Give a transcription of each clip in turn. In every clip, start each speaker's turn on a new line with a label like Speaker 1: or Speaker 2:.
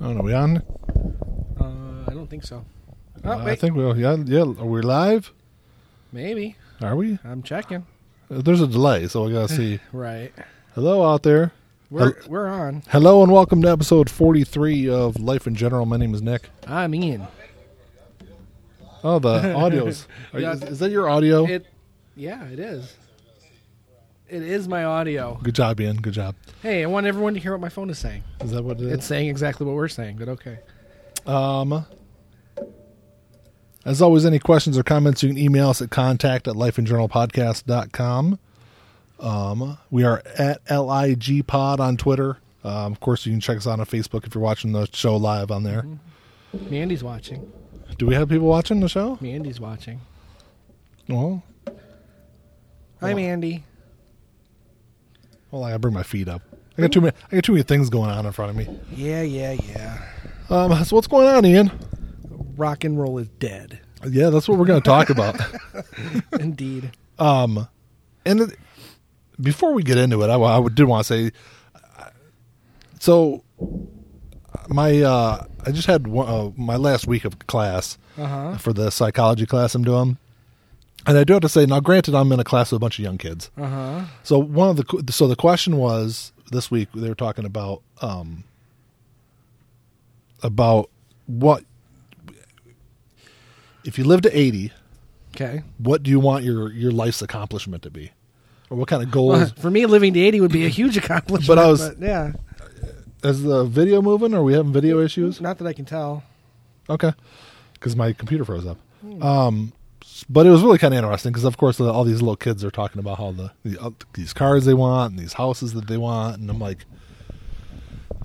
Speaker 1: I don't know. We on?
Speaker 2: Uh, I don't think so. Oh,
Speaker 1: Uh, I
Speaker 2: wait.
Speaker 1: think we are. Yeah, yeah. Are we live?
Speaker 2: Maybe.
Speaker 1: Are we?
Speaker 2: I'm checking.
Speaker 1: Uh, There's a delay, so we gotta see.
Speaker 2: Right.
Speaker 1: Hello out there.
Speaker 2: We're we're on.
Speaker 1: Hello and welcome to episode 43 of Life in General. My name is Nick.
Speaker 2: I'm Ian.
Speaker 1: Oh, the audios. Are you-
Speaker 2: Yeah.
Speaker 1: is that your audio?
Speaker 2: It. Yeah, it is. It is my audio.
Speaker 1: Good job, Ian. Good job.
Speaker 2: Hey, I want everyone to hear what my phone is saying.
Speaker 1: Is that what it is?
Speaker 2: It's saying exactly what we're saying, but okay.
Speaker 1: Um, as always, any questions or comments, you can email us at contact at lifeingeneralpodcast.com. Um, we are at LIG Pod on Twitter. Um, of course, you can check us out on Facebook if you're watching the show live on there.
Speaker 2: Mandy's watching.
Speaker 1: Do we have people watching the show?
Speaker 2: Mandy's watching.
Speaker 1: Well,
Speaker 2: Hi, Mandy.
Speaker 1: Well, I bring my feet up. I got too many. I got too many things going on in front of me.
Speaker 2: Yeah, yeah, yeah.
Speaker 1: Um, so what's going on, Ian?
Speaker 2: Rock and roll is dead.
Speaker 1: Yeah, that's what we're going to talk about.
Speaker 2: Indeed.
Speaker 1: Um, and it, before we get into it, I, I did want to say, uh, so my uh, I just had one, uh, my last week of class
Speaker 2: Uh huh.
Speaker 1: for the psychology class I'm doing, and I do have to say now. Granted, I'm in a class with a bunch of young kids,
Speaker 2: Uh huh.
Speaker 1: so one of the so the question was this week they were talking about um about what if you live to 80
Speaker 2: Okay.
Speaker 1: what do you want your your life's accomplishment to be or what kind of goals
Speaker 2: Well, for me, living to 80 would be a huge accomplishment.
Speaker 1: But I was-
Speaker 2: yeah,
Speaker 1: is the video moving are we having video issues
Speaker 2: not that I can tell.
Speaker 1: okay because my computer froze up um s- but it was really kind of interesting because of course all these little kids are talking about how the, the uh, these cars they want and these houses that they want and i'm like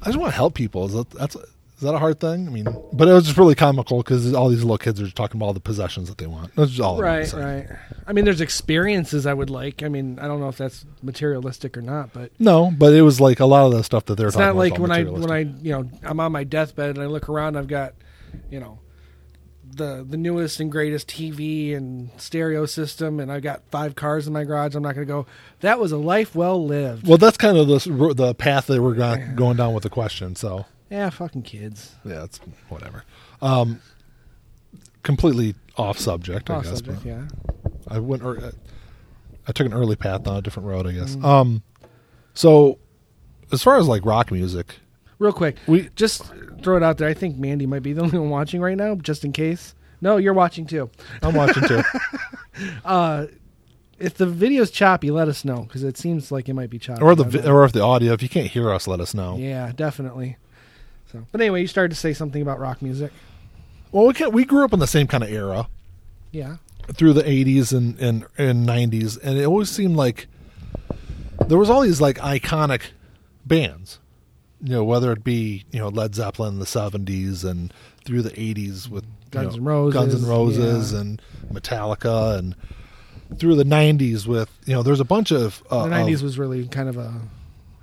Speaker 1: i just want to help people. Is that that's is that a hard thing? I mean but it was just really comical because all these little kids are just talking about all the possessions that they want. That's just all I
Speaker 2: Right, I mean, there's experiences I would like. I mean, I don't know if that's materialistic or not, but
Speaker 1: no but it was like a lot of the stuff that they're
Speaker 2: it's
Speaker 1: talking
Speaker 2: not
Speaker 1: about
Speaker 2: like when I when I you know I'm on my deathbed and I look around, I've got you know the the newest and greatest TV and stereo system, and I've got five cars in my garage. I'm not going to go. That was a life well lived.
Speaker 1: Well, that's kind of the the path that we're going going down with the question. So
Speaker 2: yeah, fucking kids.
Speaker 1: yeah, it's whatever. Um, completely off subject, I
Speaker 2: Off
Speaker 1: guess.
Speaker 2: subject, yeah.
Speaker 1: I went. Or, I took an early path on a different road, I guess.
Speaker 2: Mm.
Speaker 1: Um, so as far as like rock music,
Speaker 2: Real quick,
Speaker 1: we
Speaker 2: just throw it out there. I think Mandy might be the only one watching right now, just in case. No, you're watching too.
Speaker 1: I'm watching too.
Speaker 2: Uh, if the video's choppy, let us know because it seems like it might be choppy.
Speaker 1: or the vi- or if the audio, if you can't hear us, let us know.
Speaker 2: yeah, definitely. So, but anyway, you started to say something about rock music.
Speaker 1: Well, we can, we grew up in the same kind of era.
Speaker 2: Yeah,
Speaker 1: through the 80s and, and, and 90s and it always seemed like there was all these like iconic bands you know whether it be you know led zeppelin in the 70s and through the 80s with
Speaker 2: Guns N' Roses,
Speaker 1: guns and roses
Speaker 2: yeah.
Speaker 1: and metallica and through the 90s with you know there's a bunch of uh,
Speaker 2: the '90s was really kind of a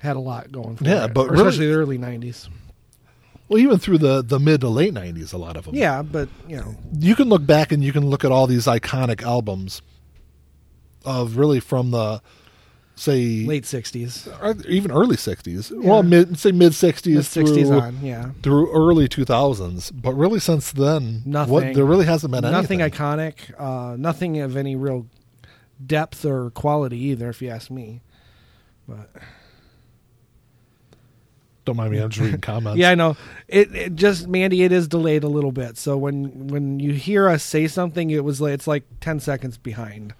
Speaker 2: had a lot going for
Speaker 1: Yeah,
Speaker 2: it,
Speaker 1: but really-
Speaker 2: especially the early '90s.
Speaker 1: well even through the the mid to late 90s a lot of them
Speaker 2: Yeah, but you know,
Speaker 1: you can look back and you can look at all these iconic albums of really from the say
Speaker 2: late '60s,
Speaker 1: or even early 60s well mid say mid 60s
Speaker 2: '60s
Speaker 1: through,
Speaker 2: on. Yeah,
Speaker 1: through early 2000s but really since then
Speaker 2: Nothing.
Speaker 1: what there really hasn't been
Speaker 2: nothing
Speaker 1: anything
Speaker 2: iconic, uh, nothing of any real depth or quality either, if you ask me. But
Speaker 1: don't mind me i'm just reading comments
Speaker 2: Yeah, I know. It, it just Mandy. It is delayed a little bit. So when when you hear us say something, it was like it's like ten seconds behind.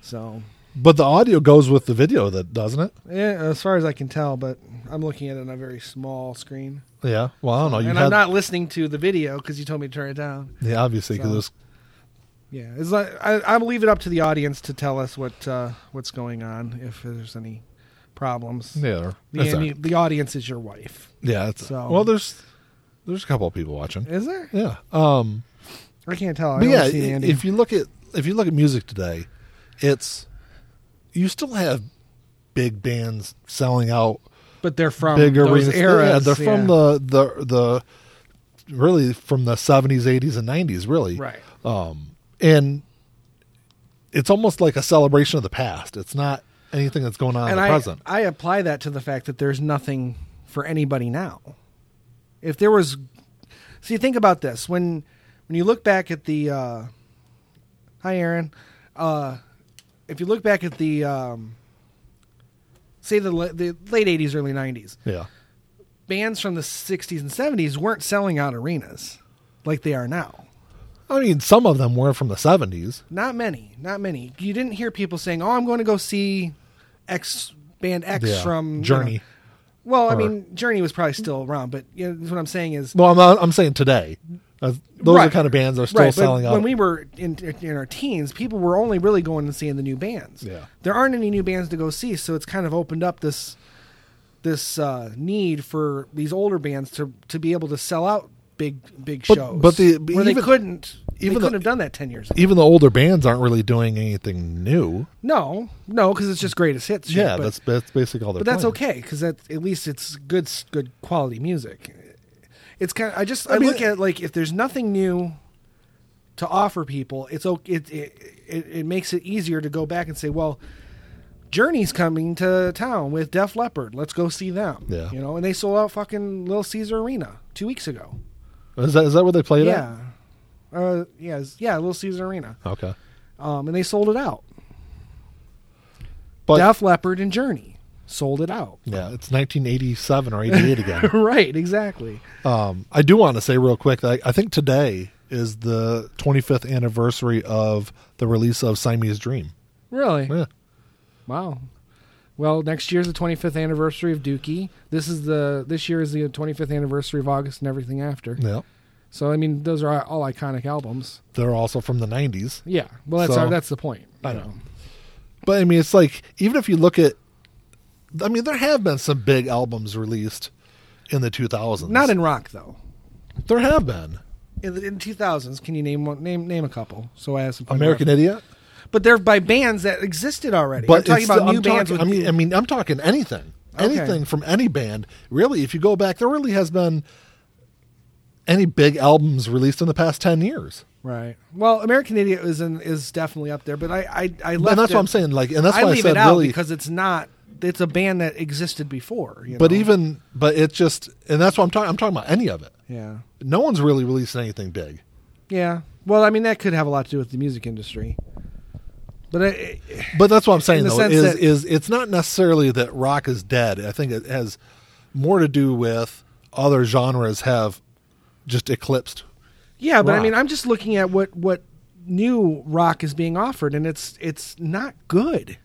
Speaker 2: So
Speaker 1: but the audio goes with the video that doesn't it
Speaker 2: yeah, as far as I can tell, but I'm looking at it on a very small screen,
Speaker 1: yeah well i don't know you
Speaker 2: and
Speaker 1: had
Speaker 2: I'm not listening to the video because you told me to turn it down.
Speaker 1: yeah obviously because
Speaker 2: So-
Speaker 1: it's
Speaker 2: Yeah, it's like I, I'll leave it up to the audience to tell us what uh, what's going on if there's any problems.
Speaker 1: yeah
Speaker 2: The, any- the audience is your wife.
Speaker 1: yeah it's
Speaker 2: So-
Speaker 1: well there's there's a couple of people watching
Speaker 2: Is there?
Speaker 1: yeah um
Speaker 2: I can't tell. I
Speaker 1: but yeah
Speaker 2: see Andy.
Speaker 1: if you look at if you look at music today it's you still have big bands selling out
Speaker 2: but they're from
Speaker 1: big
Speaker 2: those
Speaker 1: arenas.
Speaker 2: eras.
Speaker 1: yeah, they're from
Speaker 2: yeah.
Speaker 1: the the the really from the seventies, eighties, and nineties. Really,
Speaker 2: right.
Speaker 1: Um, and it's almost like a celebration of the past. It's not anything that's going on in the
Speaker 2: I,
Speaker 1: present.
Speaker 2: I apply that to the fact that there's nothing for anybody now. If there was See, think about this when when you look back at the. Uh, hi, Aaron. Uh, if you look back at the um, say the the late '80s, early '90s,
Speaker 1: Yeah.
Speaker 2: bands from the '60s and '70s weren't selling out arenas like they are now.
Speaker 1: I mean, some of them were from the 70s.
Speaker 2: Not many, not many. You didn't hear people saying, "Oh, I'm going to go see X band X
Speaker 1: Yeah.
Speaker 2: from you
Speaker 1: Journey.
Speaker 2: know. Well, I mean, Journey was probably still around, but you know, what I'm saying is,
Speaker 1: Well, I'm, I'm saying today. Uh, those are
Speaker 2: Right.
Speaker 1: the kind of bands that are still
Speaker 2: right, but
Speaker 1: selling out.
Speaker 2: when we were in, in our teens, people were only really going and seeing the new bands.
Speaker 1: Yeah.
Speaker 2: There aren't any new bands to go see, so it's kind of opened up this this uh, need for these older bands to to be able to sell out big big
Speaker 1: But-
Speaker 2: shows.
Speaker 1: but the-
Speaker 2: where they couldn't they
Speaker 1: even
Speaker 2: couldn't
Speaker 1: the-
Speaker 2: have done that ten years ago.
Speaker 1: Even the older bands aren't really doing anything new.
Speaker 2: No, no, because it's just greatest hits. shit,
Speaker 1: yeah,
Speaker 2: but,
Speaker 1: that's that's basically all they're
Speaker 2: but that's okay because that at least it's good good quality music. It's kind of I just I,
Speaker 1: I mean-
Speaker 2: look at it like if there's nothing new to offer people, it's okay. It, it it it makes it easier to go back and say, well, Journey's coming to town with Def Leppard. Let's go see them.
Speaker 1: Yeah.
Speaker 2: you know, and they sold out fucking Little Caesar Arena two weeks ago.
Speaker 1: Is that is that where they played
Speaker 2: yeah, uh, yeah, yeah, Little Caesar Arena.
Speaker 1: Okay.
Speaker 2: Um, and they sold it out.
Speaker 1: But
Speaker 2: Def Leppard and Journey sold it out.
Speaker 1: yeah, it's 1987 or 88 again.
Speaker 2: right, exactly.
Speaker 1: Um, I do want to say real quick that I, I think today is the 25th anniversary of the release of Siamese Dream.
Speaker 2: Really?
Speaker 1: Yeah.
Speaker 2: Wow. Well, next year's the 25th anniversary of Dookie. This is the this year is the 25th anniversary of August and everything after.
Speaker 1: Yeah.
Speaker 2: So I mean, those are all iconic albums.
Speaker 1: They're also from the 90s.
Speaker 2: Yeah. Well, that's
Speaker 1: So-
Speaker 2: our, that's the point.
Speaker 1: I
Speaker 2: you
Speaker 1: know. But I mean, it's like even if you look at, I mean, there have been some big albums released in the 2000s.
Speaker 2: Not in rock though.
Speaker 1: there have been
Speaker 2: In the in 2000s, can you name one? Name name a couple. So I have some.
Speaker 1: American. Idiot.
Speaker 2: But they're by bands that existed already.
Speaker 1: But
Speaker 2: I'm talking about
Speaker 1: the-
Speaker 2: new
Speaker 1: I'm
Speaker 2: bands.
Speaker 1: talking-
Speaker 2: with
Speaker 1: I mean, I mean, I'm talking anything,
Speaker 2: Okay.
Speaker 1: anything from any band. Really, if you go back, there really has been any big albums released in the past 10 years.
Speaker 2: right. Well, American Idiot is in, is definitely up there. But I I, I
Speaker 1: And that's
Speaker 2: it,
Speaker 1: what I'm saying. Like, and that's why I
Speaker 2: leave
Speaker 1: said
Speaker 2: it out
Speaker 1: really.
Speaker 2: because it's not. It's a band that existed before. You
Speaker 1: but even, but it's just, and that's what I'm talking. I'm talking about any of it.
Speaker 2: yeah.
Speaker 1: No one's really releasing anything big.
Speaker 2: Yeah. Well, I mean, that could have a lot to do with the music industry. But I,
Speaker 1: But that's what I'm saying though is
Speaker 2: that-
Speaker 1: is it's not necessarily that rock is dead. I think it has more to do with other genres have just eclipsed.
Speaker 2: yeah, but I mean, I'm just looking at what what new rock is being offered, and it's it's not good.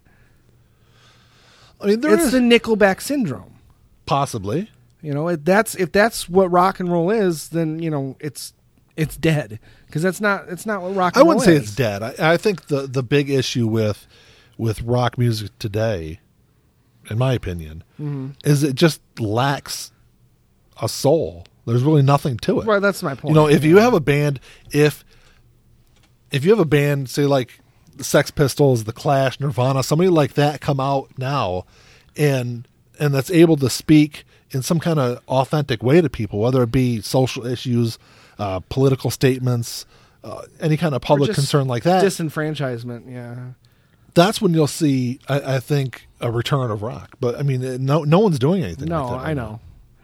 Speaker 1: I mean, there
Speaker 2: it's
Speaker 1: is
Speaker 2: the Nickelback syndrome.
Speaker 1: possibly.
Speaker 2: You know, if that's if that's what rock and roll is, then you know it's it's dead because that's not it's not what rock. And roll is.
Speaker 1: I wouldn't say
Speaker 2: is.
Speaker 1: it's dead. I, I think the the big issue with with rock music today, in my opinion,
Speaker 2: Mm-hmm.
Speaker 1: is it just lacks a soul. There's really nothing to it.
Speaker 2: Well, that's my point.
Speaker 1: You know, if you have a band, if if you have a band, say like the Sex Pistols, the Clash, Nirvana, somebody like that come out now, and and that's able to speak in some kind of authentic way to people, whether it be social issues, uh, political statements, uh, any kind of public concern like that,
Speaker 2: disenfranchisement. Yeah,
Speaker 1: that's when you'll see, I, I think, a return of rock. But I mean, no, no one's doing anything.
Speaker 2: no,
Speaker 1: like
Speaker 2: I
Speaker 1: right
Speaker 2: know,
Speaker 1: now.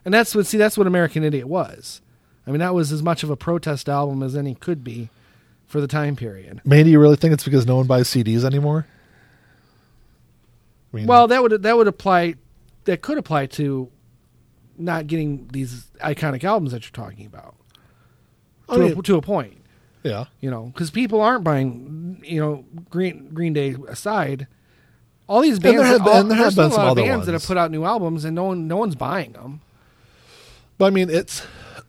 Speaker 2: and that's what see that's what American Idiot was. I mean, that was as much of a protest album as any could be for the time period.
Speaker 1: Man, do you really think it's because no one buys CDs anymore? I mean,
Speaker 2: Well, that would that would apply. That could apply to not getting these iconic albums that you're talking about
Speaker 1: I
Speaker 2: to,
Speaker 1: mean,
Speaker 2: a, to a point.
Speaker 1: yeah.
Speaker 2: You know, because people aren't buying. You know, Green Green Day aside, all these bands.
Speaker 1: there have been-
Speaker 2: all,
Speaker 1: and there have been
Speaker 2: a
Speaker 1: some
Speaker 2: lot
Speaker 1: other
Speaker 2: bands that have put out new albums, and no one no one's buying them,
Speaker 1: But I mean, it's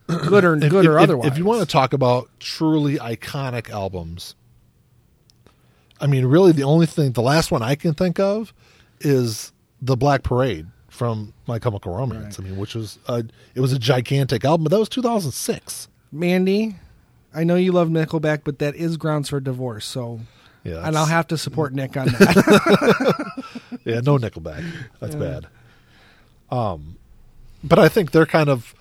Speaker 2: good or
Speaker 1: if,
Speaker 2: good
Speaker 1: if-
Speaker 2: or otherwise.
Speaker 1: If you want to talk about truly iconic albums, I mean, really, the only thing, the last one I can think of, is the Black Parade from My Chemical Romance.
Speaker 2: Right.
Speaker 1: I mean, which was a, it was a gigantic album, but that was 2006.
Speaker 2: Mandy, I know you love Nickelback, but that is grounds for divorce. So,
Speaker 1: Yeah,
Speaker 2: and I'll have to support Nick on that.
Speaker 1: Yeah, no Nickelback. That's bad. Um, but I think they're kind of,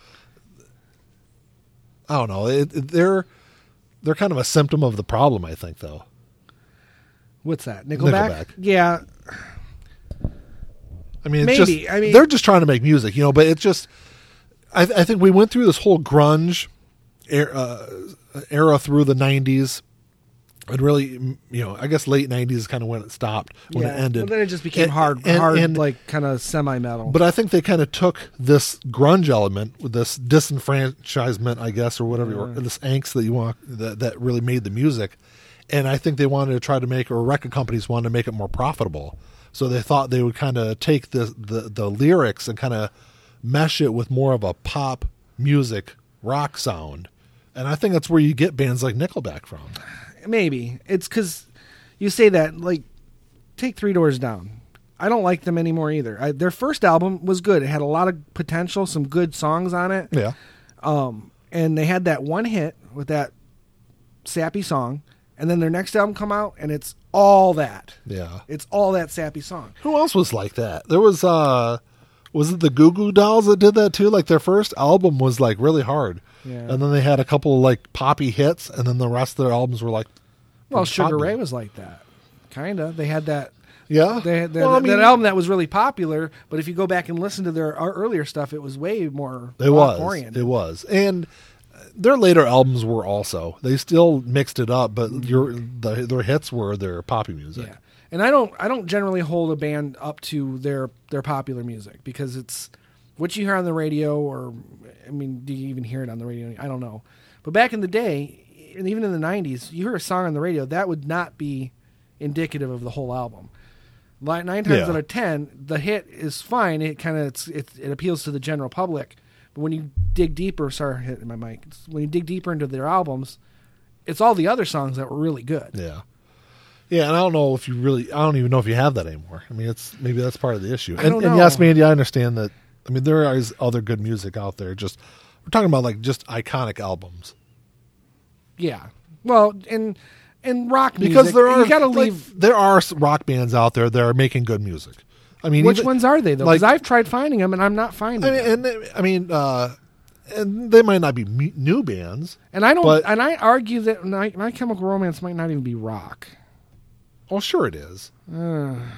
Speaker 1: I don't know, it, they're they're kind of a symptom of the problem. I think, though.
Speaker 2: What's that? Nickelback?
Speaker 1: Nickelback.
Speaker 2: Yeah,
Speaker 1: I mean, it's
Speaker 2: Maybe.
Speaker 1: just
Speaker 2: I mean-
Speaker 1: they're just trying to make music, you know. But it's just, I, I think we went through this whole grunge era, uh, era through the '90s, and really, you know, I guess late '90s is kind of when it stopped, when it ended.
Speaker 2: But then it just became
Speaker 1: And-
Speaker 2: hard,
Speaker 1: and-
Speaker 2: hard,
Speaker 1: and-
Speaker 2: like kind of semi metal.
Speaker 1: But I think they kind of took this grunge element, with this disenfranchisement, I guess, or whatever, or this angst that you want that, that really made the music. And I think they wanted to try to make, or record companies wanted to make it more profitable. So they thought they would kind of take the, the the lyrics and kind of mesh it with more of a pop music rock sound. And I think that's where you get bands like Nickelback from.
Speaker 2: Maybe it's because you say that. Like, take Three Doors Down. I don't like them anymore either. I, their first album was good. It had a lot of potential, some good songs on it.
Speaker 1: Yeah.
Speaker 2: Um, and they had that one hit with that sappy song, and then their next album come out, and it's all that.
Speaker 1: Yeah.
Speaker 2: It's all that sappy song.
Speaker 1: Who else was like that? There was uh was it the Goo Goo Dolls that did that too? Like their first album was like really hard.
Speaker 2: Yeah.
Speaker 1: And then they had a couple of like poppy hits and then the rest of their albums were like
Speaker 2: Well, Sugar
Speaker 1: pop
Speaker 2: Ray was like that. Kinda. They had that.
Speaker 1: Yeah.
Speaker 2: They had that,
Speaker 1: Well, I mean,
Speaker 2: that album that was really popular, but if you go back and listen to their earlier stuff, it was way more
Speaker 1: it was.
Speaker 2: oriented.
Speaker 1: It was. And their later albums were also. They still mixed it up, but mm-hmm. your the, their hits were their poppy music.
Speaker 2: Yeah, and I don't I don't generally hold a band up to their their popular music because it's what you hear on the radio, or I mean, do you even hear it on the radio? I don't know. But back in the day, and even in the '90s, you hear a song on the radio that would not be indicative of the whole album. Li- Nine times
Speaker 1: Yeah.
Speaker 2: out of ten, the hit is fine. It kind of it's, it, it appeals to the general public. But when you dig deeper, sorry, hitting my mic. When you dig deeper into their albums, it's all the other songs that were really good.
Speaker 1: Yeah. Yeah, and I don't know if you really I don't even know if you have that anymore. I mean it's maybe that's part of the issue. And, and yes, Mandy, I understand that I mean there is other good music out there. Just we're talking about like just iconic albums.
Speaker 2: Yeah. Well, and and rock
Speaker 1: Because
Speaker 2: music,
Speaker 1: there are
Speaker 2: you got to
Speaker 1: like,
Speaker 2: leave.
Speaker 1: there are rock bands out there that are making good music. I mean
Speaker 2: which
Speaker 1: even-
Speaker 2: ones are they though?
Speaker 1: like-
Speaker 2: Because I've tried finding them and I'm not finding
Speaker 1: I mean
Speaker 2: them.
Speaker 1: and I mean uh and they might not be new bands.
Speaker 2: And I don't.
Speaker 1: but-
Speaker 2: and I argue that My, My Chemical Romance might not even be rock.
Speaker 1: Well, sure it is.
Speaker 2: Uh,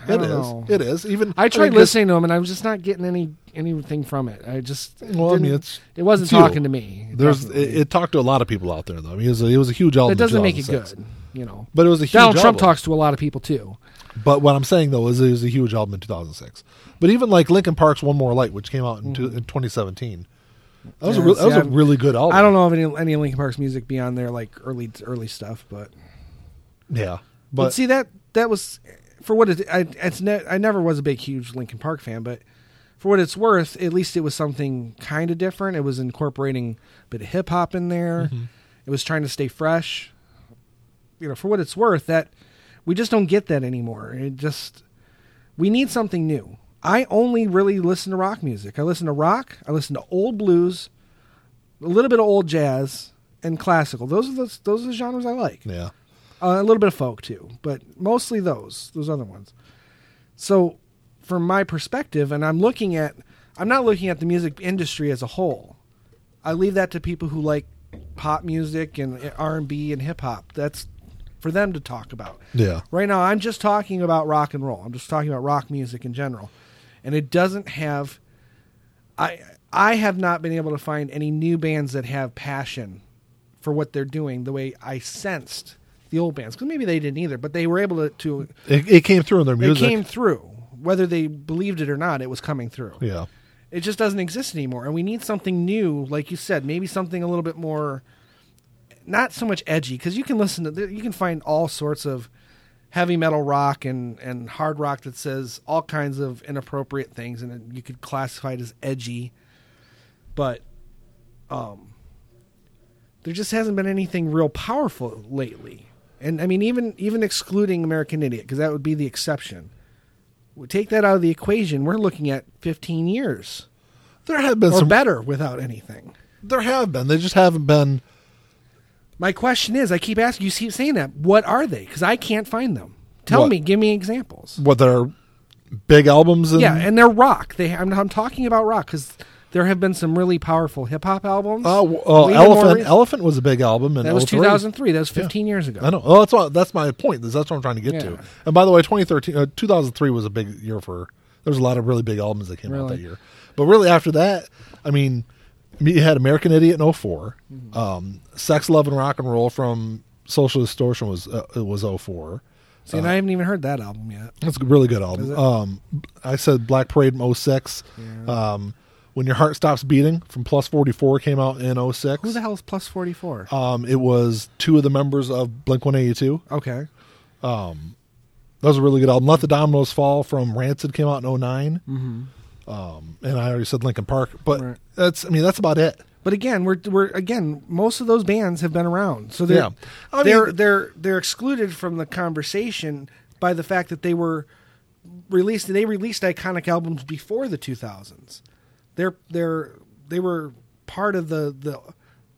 Speaker 2: I
Speaker 1: It is.
Speaker 2: know.
Speaker 1: It is. Even
Speaker 2: I tried
Speaker 1: mean, 'cause-
Speaker 2: listening to him, and I was just not getting any anything from it. I just
Speaker 1: Well, I mean, it's
Speaker 2: it wasn't
Speaker 1: it's you.
Speaker 2: talking to me.
Speaker 1: There's it, it talked to a lot of people out there though. I mean, it was a, it was a huge album. in
Speaker 2: doesn't make it good. You know,
Speaker 1: But it was a huge
Speaker 2: Donald Trump
Speaker 1: album.
Speaker 2: talks to a lot of people too.
Speaker 1: But what I'm saying though is it was a huge album in 2006. But even like Linkin Park's One More Light, which came out in, two, in 2017, that was a re- that was
Speaker 2: see,
Speaker 1: a
Speaker 2: I'm-
Speaker 1: really good album.
Speaker 2: I don't know of any any Linkin Park's music beyond their like early early stuff, but
Speaker 1: Yeah,
Speaker 2: But,
Speaker 1: but,
Speaker 2: see that that was for what it. I it's ne- I never was a big huge Linkin Park fan, but for what it's worth, at least it was something kind of different. It was incorporating a bit of hip hop in there.
Speaker 1: Mm-hmm.
Speaker 2: It was trying to stay fresh. You know, for what it's worth, that we just don't get that anymore. It just we need something new. I only really listen to rock music. I listen to rock. I listen to old blues, a little bit of old jazz, and classical. Those are the those are the genres I like.
Speaker 1: yeah,
Speaker 2: Uh, a little bit of folk too, but mostly those those other ones. So, from my perspective, and I'm looking at, I'm not looking at the music industry as a whole. I leave that to people who like pop music and R and B and hip hop. That's for them to talk about.
Speaker 1: yeah,
Speaker 2: Right now, I'm just talking about rock and roll. I'm just talking about rock music in general, and it doesn't have. I I have not been able to find any new bands that have passion for what they're doing the way I sensed the old bands because maybe they didn't either, but they were able to. to
Speaker 1: it, it came through in their music.
Speaker 2: it came through, whether they believed it or not. It was coming through.
Speaker 1: yeah,
Speaker 2: It just doesn't exist anymore, and we need something new, like you said, maybe something a little bit more, not so much edgy, because you can listen to, you can find all sorts of heavy metal rock and and hard rock that says all kinds of inappropriate things, and you could classify it as edgy, but, um, there just hasn't been anything real powerful lately, and I mean even even excluding American Idiot, because that would be the exception. We take that out of the equation, we're looking at 15 years
Speaker 1: there have been
Speaker 2: or
Speaker 1: some.
Speaker 2: better without anything.
Speaker 1: There have been. They just haven't been.
Speaker 2: My question is, I keep asking you, keep saying that. What are they? Because I can't find them. Tell
Speaker 1: What?
Speaker 2: me, give me examples.
Speaker 1: What are big albums and
Speaker 2: yeah, and they're rock. They, I'm, I'm talking about rock because there have been some really powerful hip hop albums.
Speaker 1: uh, uh,
Speaker 2: Even
Speaker 1: Elephant Elephant was a big album and
Speaker 2: That was 2003. That was 15 years ago.
Speaker 1: I know. Oh, that's what that's my point. That's what I'm trying to get to. And by the way, 2013, uh, 2003 was a big year for. There was a lot of really big albums that came out that year. But really, after that, I mean, you had American Idiot in 4 Um, Sex, Love, and Rock and Roll from Social Distortion was uh, it was 04.
Speaker 2: See, and I haven't even heard that album yet.
Speaker 1: That's a really good album. Um, I said Black Parade in 06. Um, when Your Heart Stops Beating from Plus 44 came out in 06.
Speaker 2: Who the hell is plus forty four?
Speaker 1: Um, it was two of the members of Blink 182.
Speaker 2: okay.
Speaker 1: That was a really good album. Let the Dominoes Fall from Rancid came out in 9
Speaker 2: Mm-hmm.
Speaker 1: Um, and I already said Linkin Park, but
Speaker 2: Right.
Speaker 1: that's I mean that's about it.
Speaker 2: But again, we're we're again most of those bands have been around, so they're
Speaker 1: Yeah. I
Speaker 2: they're
Speaker 1: mean-
Speaker 2: they're they're excluded from the conversation by the fact that they were released. They released iconic albums before the 2000s. They're they're they were part of the the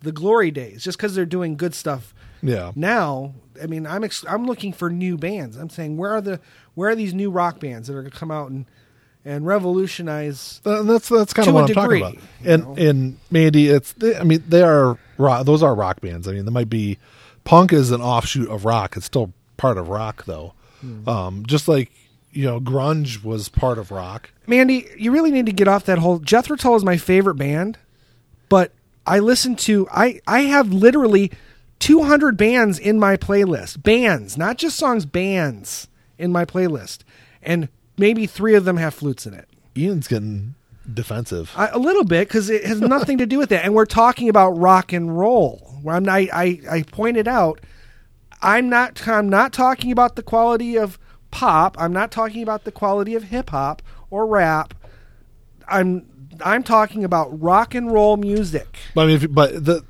Speaker 2: the glory days. Just because they're doing good stuff
Speaker 1: Yeah.
Speaker 2: now, I mean, I'm ex- I'm looking for new bands. I'm saying where are the where are these new rock bands that are going to come out and and revolutionize
Speaker 1: And that's that's kind of what I'm talking
Speaker 2: degree,
Speaker 1: about. And
Speaker 2: know?
Speaker 1: and Mandy, it's they, I mean they are rock. Those are rock bands. I mean, there might be punk is an offshoot of rock. It's still part of rock though.
Speaker 2: Hmm.
Speaker 1: Um, just like you know, grunge was part of rock.
Speaker 2: Mandy, you really need to get off that whole Jethro Tull is my favorite band, but I listen to I I have literally 200 bands in my playlist. Bands, not just songs, bands in my playlist. And maybe 3 of them have flutes in it.
Speaker 1: Ian's getting defensive.
Speaker 2: I, a little bit cuz it has nothing to do with that. And we're talking about rock and roll. Where I'm I I, I pointed out I'm not I'm not talking about the quality of pop. I'm not talking about the quality of hip hop or rap. I'm I'm talking about rock and roll music.
Speaker 1: But I mean, if, but the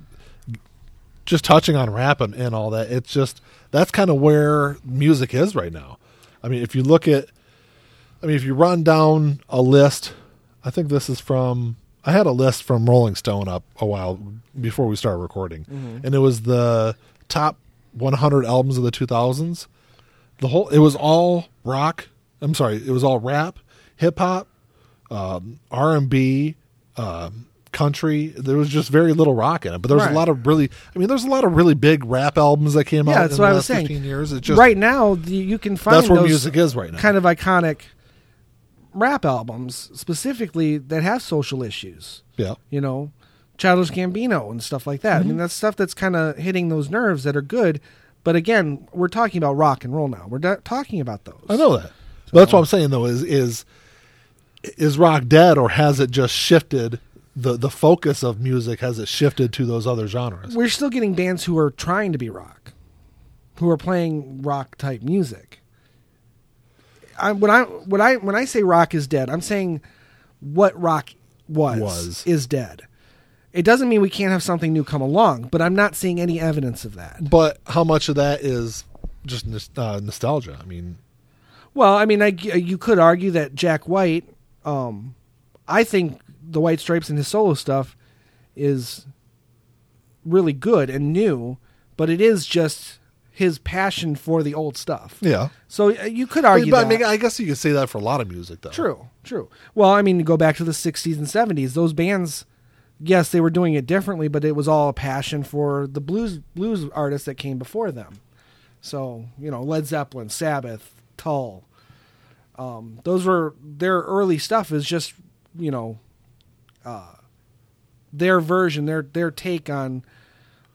Speaker 1: just touching on rap and, and all that, it's just that's kind of where music is right now. I mean, if you look at, I mean, if you run down a list, I think this is from. I had a list from Rolling Stone up a while before we started recording, mm-hmm. and it was the top 100 albums of the 2000s. The whole it was all rock. I'm sorry, it was all rap, hip hop, um, R and B, um, country. There was just very little rock in it, but there was
Speaker 2: Right.
Speaker 1: a lot of really. I mean, there's a lot of really big rap albums that came out.
Speaker 2: Yeah, that's
Speaker 1: in
Speaker 2: what
Speaker 1: the
Speaker 2: I was saying.
Speaker 1: years. Just
Speaker 2: right now, you can find
Speaker 1: that's where music is right now.
Speaker 2: kind of iconic rap albums specifically that have social issues.
Speaker 1: yeah,
Speaker 2: you know, Childish Gambino and stuff like that. I
Speaker 1: Mm-hmm.
Speaker 2: mean, that's stuff that's kind of hitting those nerves that are good. But again, we're talking about rock and roll now. We're not talking about those.
Speaker 1: I know that. But that's what I'm saying though. Is is is rock dead, or has it just shifted? The the focus of music has it shifted to those other genres?
Speaker 2: We're still getting bands who are trying to be rock, who are playing rock type music. I, when I when I when I say rock is dead, I'm saying what rock was,
Speaker 1: Was.
Speaker 2: is dead. It doesn't mean we can't have something new come along, but I'm not seeing any evidence of that.
Speaker 1: But how much of that is just uh, nostalgia? I mean,
Speaker 2: Well, I mean, I, you could argue that Jack White, um, I think the White Stripes and his solo stuff is really good and new, but it is just his passion for the old stuff.
Speaker 1: yeah.
Speaker 2: So uh, you could argue
Speaker 1: but I
Speaker 2: that.
Speaker 1: mean, I guess you could say that for a lot of music, though.
Speaker 2: True, true. Well, I mean, go back to the 60s and 70s. Those bands, yes, they were doing it differently, but it was all a passion for the blues blues artists that came before them. So, you know, Led Zeppelin, Sabbath, Tull. Um, those were their early stuff is just, you know, uh, their version, their their take on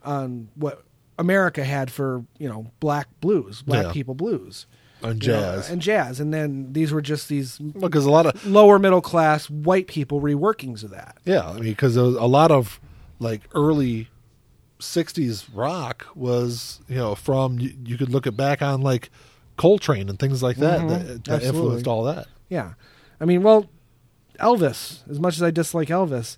Speaker 2: on what America had for, you know, black blues, black
Speaker 1: Yeah.
Speaker 2: people blues.
Speaker 1: And
Speaker 2: you know,
Speaker 1: jazz.
Speaker 2: and jazz, and then these were just these
Speaker 1: because a lot of
Speaker 2: lower middle class white people reworkings of that.
Speaker 1: yeah, I mean, because a lot of like early '60s rock was you know from you, you could look it back on like Coltrane and things like that
Speaker 2: Mhm.
Speaker 1: that, that influenced all that.
Speaker 2: Yeah, I mean, well, Elvis. As much as I dislike Elvis,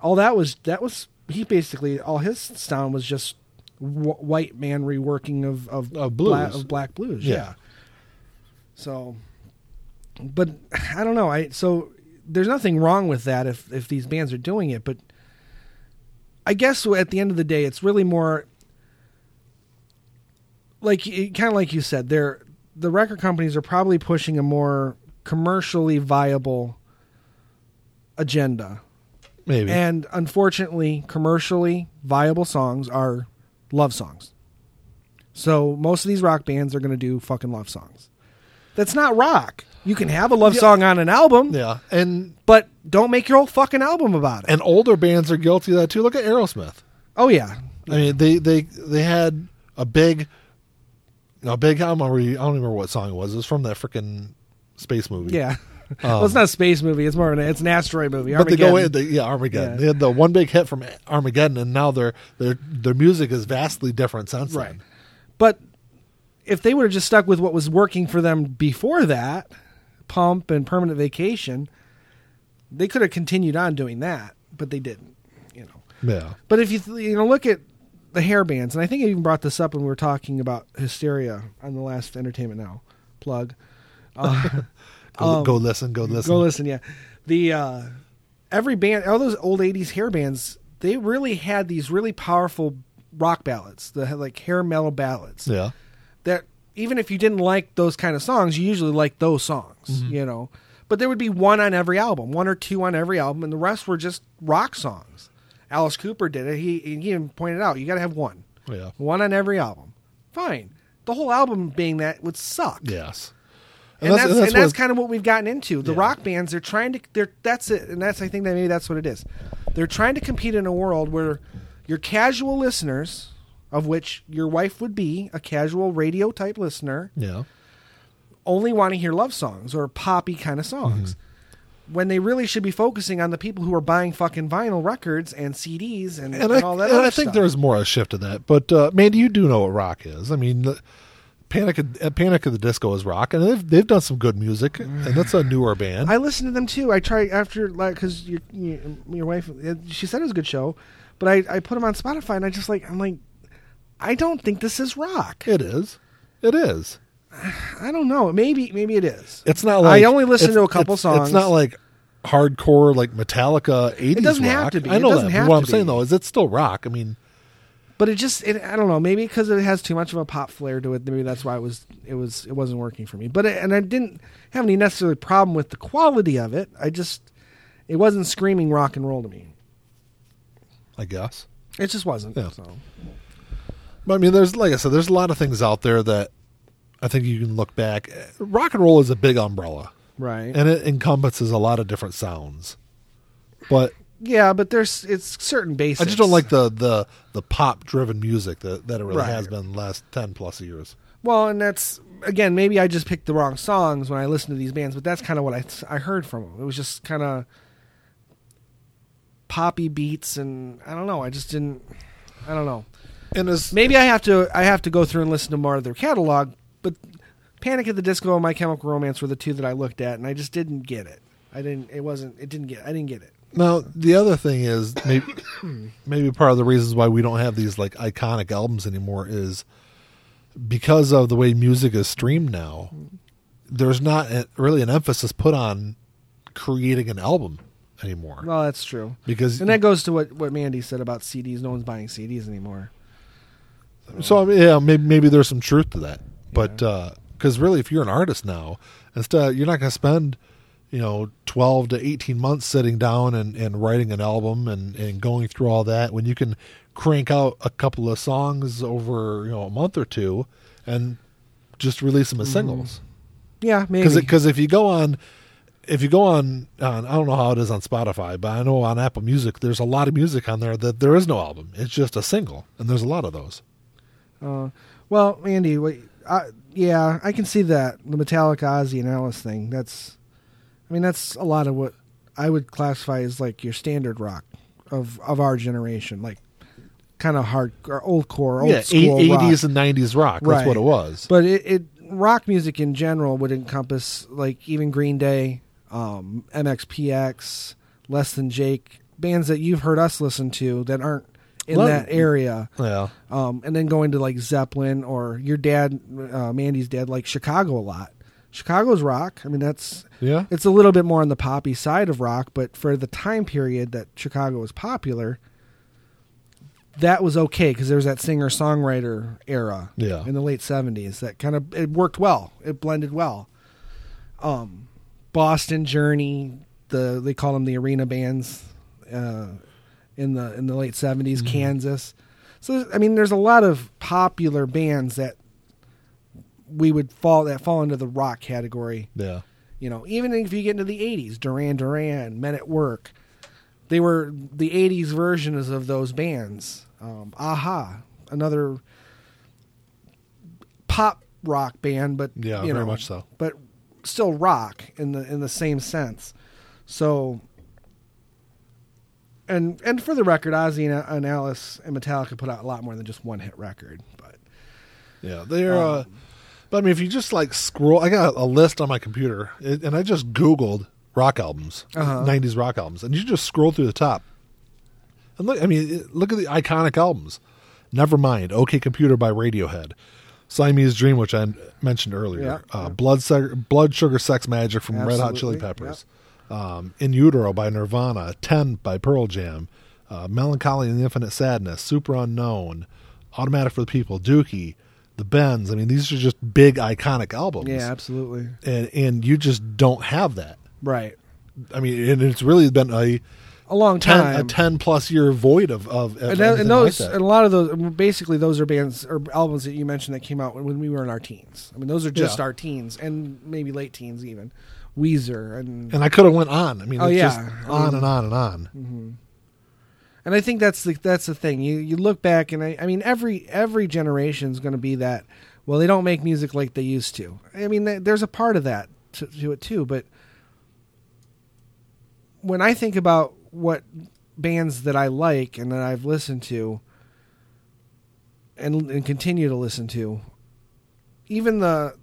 Speaker 2: all that was that was he basically all his sound was just w- white man reworking of of,
Speaker 1: blues.
Speaker 2: of black blues.
Speaker 1: Yeah.
Speaker 2: Yeah. So, but I don't know. I so there's nothing wrong with that if if these bands are doing it, but I guess at the end of the day, it's really more like kind of like you said. They're the record companies are probably pushing a more commercially viable agenda,
Speaker 1: Maybe
Speaker 2: and unfortunately, commercially viable songs are love songs. So most of these rock bands are going to do fucking love songs. That's not rock. You can have a love song on an album,
Speaker 1: Yeah, and
Speaker 2: but don't make your whole fucking album about it.
Speaker 1: and older bands are guilty of that too. Look at Aerosmith.
Speaker 2: oh yeah,
Speaker 1: I mean, they they they had a big, a big. I don't remember. I don't remember what song it was. It was from that freaking space movie.
Speaker 2: yeah. well, it's not a space movie. It's more of an it's an asteroid movie.
Speaker 1: Um, But they go in,
Speaker 2: Armageddon.
Speaker 1: they, yeah, Armageddon.
Speaker 2: Yeah.
Speaker 1: They had the one big hit from Armageddon, and now their their their music is vastly different since
Speaker 2: right.
Speaker 1: then.
Speaker 2: But if they would have just stuck with what was working for them before that, Pump and Permanent Vacation, they could have continued on doing that, but they didn't. You know.
Speaker 1: Yeah,
Speaker 2: But if you th- you know look at the hair bands, and I think I even brought this up when we were talking about Hysteria on the last Entertainment Now plug. Uh,
Speaker 1: go,
Speaker 2: Um,
Speaker 1: go listen, go listen.
Speaker 2: Go listen, yeah. The uh, every band, all those old '80s hair bands, they really had these really powerful rock ballads, the like hair metal ballads.
Speaker 1: Yeah,
Speaker 2: That even if you didn't like those kind of songs, you usually liked those songs,
Speaker 1: Mm-hmm.
Speaker 2: you know. But there would be one on every album, one or two on every album, and the rest were just rock songs. Alice Cooper did it. He, he even pointed out you got to have one,
Speaker 1: yeah,
Speaker 2: one on every album. Fine. The whole album being that would suck
Speaker 1: yes.
Speaker 2: and, that's, and that's,
Speaker 1: what-
Speaker 2: kind of what we've gotten into. The
Speaker 1: Yeah.
Speaker 2: rock bands, they're trying to. They're that's it, and that's I think that maybe that's what it is. They're trying to compete in a world where your casual listeners, of which your wife would be a casual radio type listener,
Speaker 1: yeah.
Speaker 2: only want to hear love songs or poppy kind of songs.
Speaker 1: Mm-hmm.
Speaker 2: When they really should be focusing on the people who are buying fucking vinyl records and CDs and,
Speaker 1: and
Speaker 2: and
Speaker 1: I,
Speaker 2: all that.
Speaker 1: and I think
Speaker 2: stuff.
Speaker 1: there's more of a shift to that. But uh, Mandy, you do know what rock is. I mean, the- Panic at, uh, Panic at the Disco is rock, and they've they've done some good music, and that's a newer band.
Speaker 2: I listened to them too. I tried after like because your, your your wife uh, she said it was a good show, but I I put them on Spotify and I just like I'm like I don't think this is rock.
Speaker 1: it is, it is.
Speaker 2: I don't know. Maybe maybe it is.
Speaker 1: It's not like
Speaker 2: I only listened to a couple
Speaker 1: it's-
Speaker 2: songs.
Speaker 1: It's not like hardcore like Metallica eighties.
Speaker 2: It doesn't
Speaker 1: rock.
Speaker 2: have to be.
Speaker 1: I know that. but what I'm saying
Speaker 2: be.
Speaker 1: though is it's still rock. I mean,
Speaker 2: But it just it, I don't know. Maybe because it has too much of a pop flair to it. Maybe that's why it was it was it wasn't working for me. But it, and I didn't have any necessarily problem with the quality of it. I just it wasn't screaming rock and roll to me.
Speaker 1: I guess.
Speaker 2: It just wasn't.
Speaker 1: Yeah.
Speaker 2: So
Speaker 1: But I mean, there's like I said, there's a lot of things out there that I think you can look back. Rock and roll is a big umbrella,
Speaker 2: right.
Speaker 1: and it encompasses a lot of different sounds. But
Speaker 2: yeah, but there's it's certain basics.
Speaker 1: I just don't like the the the pop driven music that that it really
Speaker 2: Right.
Speaker 1: has been the last ten plus years.
Speaker 2: Well, and that's again maybe I just picked the wrong songs when I listened to these bands, but that's kind of what I I heard from them. It was just kind of poppy beats, and I don't know. I just didn't. I don't know.
Speaker 1: And as
Speaker 2: Maybe I have to I have to go through and listen to more of their catalog, but Panic at the Disco and My Chemical Romance were the two that I looked at, and I just didn't get it. I didn't. It wasn't. It didn't get. I didn't get it.
Speaker 1: Now, the other thing is maybe maybe part of the reasons why we don't have these like iconic albums anymore is because of the way music is streamed now. There's not a, really an emphasis put on creating an album anymore
Speaker 2: Well, that's true.
Speaker 1: because
Speaker 2: And that goes to what what Mandy said about CDs. No one's buying CDs anymore.
Speaker 1: so mean, yeah maybe maybe there's some truth to that but uh, because really if you're an artist now instead you're not going to spend you know 12 to 18 months sitting down and, and writing an album and, and going through all that when you can crank out a couple of songs over you know a month or two and just release them as singles
Speaker 2: Yeah, maybe.
Speaker 1: because if you go on if you go on, on I don't know how it is on Spotify, but I know on Apple Music there's a lot of music on there that there is no album. It's just a single, and there's a lot of those.
Speaker 2: Uh, well, Andy, wait, I, yeah, I can see that the Metallica Ozzy, and Alice thing. That's, I mean, that's a lot of what I would classify as like your standard rock of of our generation, like kind of hard or old core, old
Speaker 1: yeah,
Speaker 2: school
Speaker 1: 80s and 90s rock. That's
Speaker 2: Right.
Speaker 1: what it was.
Speaker 2: But it, it rock music in general would encompass like even Green Day, um, MXPX, Less Than Jake, bands that you've heard us listen to that aren't in
Speaker 1: Well,
Speaker 2: that area.
Speaker 1: yeah,
Speaker 2: um, and then going to like Zeppelin or your dad, uh, Mandy's dad, like Chicago a lot. Chicago's rock. I mean, that's
Speaker 1: yeah,
Speaker 2: it's a little bit more on the poppy side of rock, but for the time period that Chicago was popular, that was okay because there was that singer songwriter era
Speaker 1: Yeah.
Speaker 2: in the late seventies that kind of it worked well. It blended well. Um, Boston Journey, the they call them the arena bands, uh, in the in the late 70s
Speaker 1: Mm-hmm.
Speaker 2: Kansas. So I mean, there's a lot of popular bands that we would fall that fall into the rock category.
Speaker 1: yeah.
Speaker 2: You know, even if you get into the '80s, Duran Duran, Men at Work, they were the '80s versions of those bands. Um, a-ha, another pop rock band, but
Speaker 1: Yeah,
Speaker 2: you
Speaker 1: very
Speaker 2: know,
Speaker 1: much so.
Speaker 2: but still rock in the in the same sense. So, and and for the record, Ozzy and, and Alice and Metallica put out a lot more than just one hit record. But
Speaker 1: Yeah, they're. uh,
Speaker 2: Um,
Speaker 1: but I mean, if you just like scroll, I got a list on my computer, and I just Googled rock albums,
Speaker 2: Uh-huh.
Speaker 1: '90s rock albums, and you just scroll through the top, and look. I mean, look at the iconic albums. Nevermind, OK Computer by Radiohead, Siamese Dream, which I mentioned earlier,
Speaker 2: Yeah,
Speaker 1: uh,
Speaker 2: yeah.
Speaker 1: Blood, Blood Sugar Sex Magik from Red Hot Chili
Speaker 2: Absolutely,
Speaker 1: Peppers, um, In Utero by Nirvana, Ten by Pearl Jam, uh, Mellon Collie and the Infinite Sadness, Superunknown, Automatic for the People, Dookie, The Bends. I mean, these are just big iconic albums.
Speaker 2: yeah, absolutely,
Speaker 1: And, and you just don't have that.
Speaker 2: right.
Speaker 1: I mean, and it's really been a
Speaker 2: A long
Speaker 1: 10,
Speaker 2: time.
Speaker 1: a 10 plus year void of, of, of
Speaker 2: and, that, and those
Speaker 1: like
Speaker 2: and a lot of those basically those are bands or albums that you mentioned that came out when we were in our teens. I mean, those are just
Speaker 1: Yeah.
Speaker 2: our teens and maybe late teens even. Weezer and
Speaker 1: and I could have went on. I mean,
Speaker 2: Oh,
Speaker 1: it's
Speaker 2: yeah.
Speaker 1: just
Speaker 2: I
Speaker 1: on
Speaker 2: mean-
Speaker 1: and on and on. Mm-hmm.
Speaker 2: And I think that's the that's the thing. You you look back and I, I mean every every generation is going to be that. Well, they don't make music like they used to. I mean, th- there's a part of that to, to it too. But when I think about what bands that I like and that I've listened to, and and continue to listen to, even the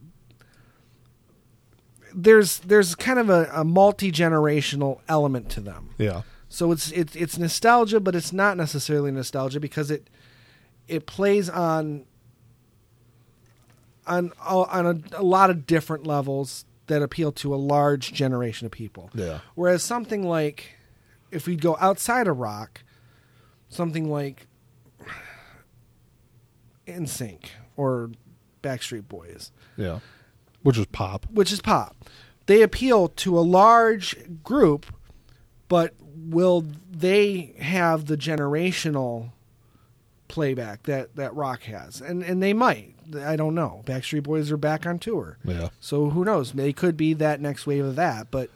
Speaker 2: there's there's kind of a, a multi generational element to them.
Speaker 1: Yeah.
Speaker 2: So it's it's it's nostalgia, but it's not necessarily nostalgia because it it plays on on uh, on a, a lot of different levels that appeal to a large generation of people.
Speaker 1: Yeah.
Speaker 2: Whereas something like if we go outside of rock, something like NSYNC or Backstreet Boys,
Speaker 1: Yeah. Which is pop.
Speaker 2: which is pop. They appeal to a large group, but will they have the generational playback that, that rock has? And and they might. I don't know. Backstreet Boys are back on tour.
Speaker 1: Yeah.
Speaker 2: So who knows? They could be that next wave of that. But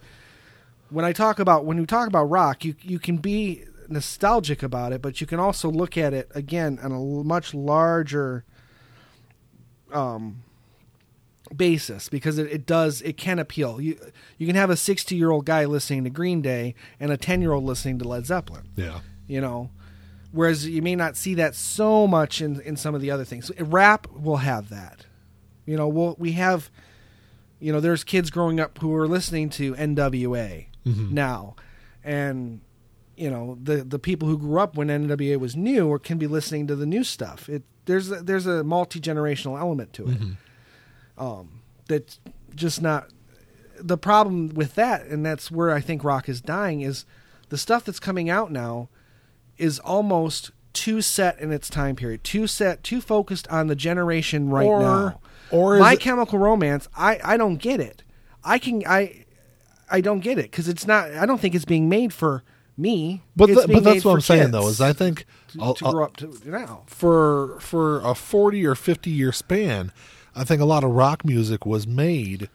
Speaker 2: when I talk about when you talk about rock, you you can be nostalgic about it, but you can also look at it again on a much larger um, basis because it, it does it can appeal. You you can have a sixty year old guy listening to Green Day and a ten year old listening to Led Zeppelin.
Speaker 1: Yeah.
Speaker 2: You know. Whereas you may not see that so much in, in some of the other things. Rap will have that. You know, we'll, we have, you know, there's kids growing up who are listening to NWA mm-hmm. now, and you know the the people who grew up when NWA was new or can be listening to the new stuff. It there's a, there's a multi generational element to it. Mm-hmm. Um, that's just not the problem with that, and that's where I think rock is dying. Is the stuff that's coming out now is almost too set in its time period, too set, too focused on the generation right
Speaker 1: Or-
Speaker 2: now.
Speaker 1: or is
Speaker 2: My Chemical Romance, I I don't get it. I can I I don't get it because it's not. I don't think it's being made for me.
Speaker 1: But
Speaker 2: It's
Speaker 1: th-
Speaker 2: being
Speaker 1: but that's what I'm saying though is I think
Speaker 2: to,
Speaker 1: I'll-
Speaker 2: to
Speaker 1: I'll-
Speaker 2: grow up to now.
Speaker 1: for for a 40 or 50 year span, I think a lot of rock music was made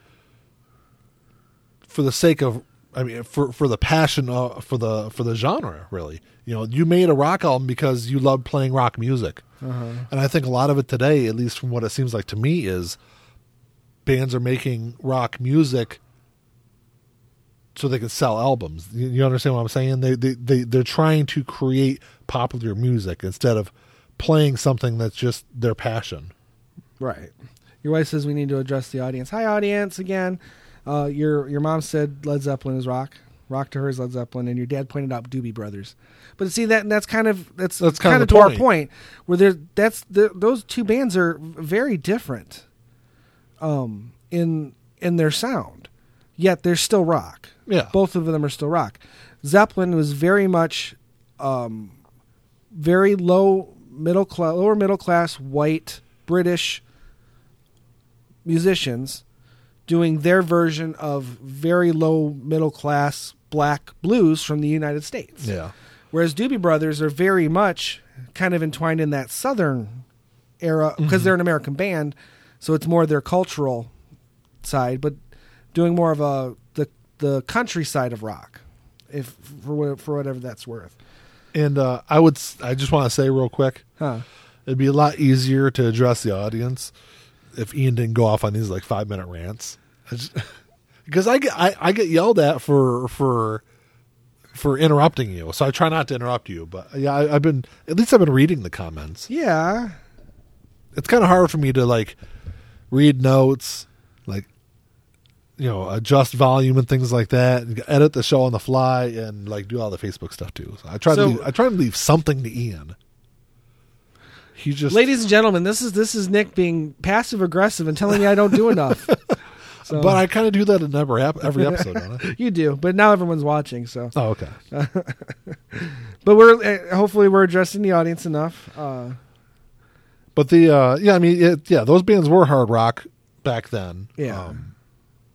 Speaker 1: for the sake of I mean for for the passion of, for the for the genre really. You know, you made a rock album because you loved playing rock music. Uh-huh. And I think a lot of it today, at least from what it seems like to me is bands are making rock music so they can sell albums. You, you understand what I'm saying? They, they they they're trying to create popular music instead of playing something that's just their passion.
Speaker 2: Right. Your wife says we need to address the audience. Hi, audience. Again, uh, your your mom said Led Zeppelin is rock. Rock to her is Led Zeppelin, and your dad pointed out Doobie Brothers. But see that that's kind of that's
Speaker 1: That's kind
Speaker 2: kind
Speaker 1: of
Speaker 2: of to our
Speaker 1: point.
Speaker 2: point where there that's the, those two bands are very different, um, in in their sound, yet they're still rock.
Speaker 1: Yeah.
Speaker 2: both of them are still rock. Zeppelin was very much, um, very low middle class, lower middle class white British musicians doing their version of very low middle class black blues from the United States.
Speaker 1: Yeah.
Speaker 2: Whereas Doobie Brothers are very much kind of entwined in that southern era because they're an American band, so it's more their cultural side. But doing more of a the the countryside of rock, if for for whatever that's worth.
Speaker 1: And uh, I would, I just want to say real quick,
Speaker 2: Huh.
Speaker 1: it'd be a lot easier to address the audience if Ian didn't go off on these like five minute rants. Because I get, I, I get yelled at for for for interrupting you, so I try not to interrupt you. But yeah, I, I've been at least I've been reading the comments.
Speaker 2: Yeah.
Speaker 1: It's kind of hard for me to like read notes, like you know, adjust volume and things like that, and edit the show on the fly, and like do all the Facebook stuff too. So I try
Speaker 2: So-
Speaker 1: to leave, I try to leave something to Ian. He just
Speaker 2: Ladies and gentlemen, this is this is Nick being passive aggressive and telling me I don't do enough. So
Speaker 1: But I kind of do that in every every episode, don't I?
Speaker 2: you do, but now everyone's watching, so.
Speaker 1: Oh, okay.
Speaker 2: But we're uh, hopefully we're addressing the audience enough. Uh,
Speaker 1: But the uh, yeah, I mean, it, yeah, those bands were hard rock back then.
Speaker 2: Yeah.
Speaker 1: Um,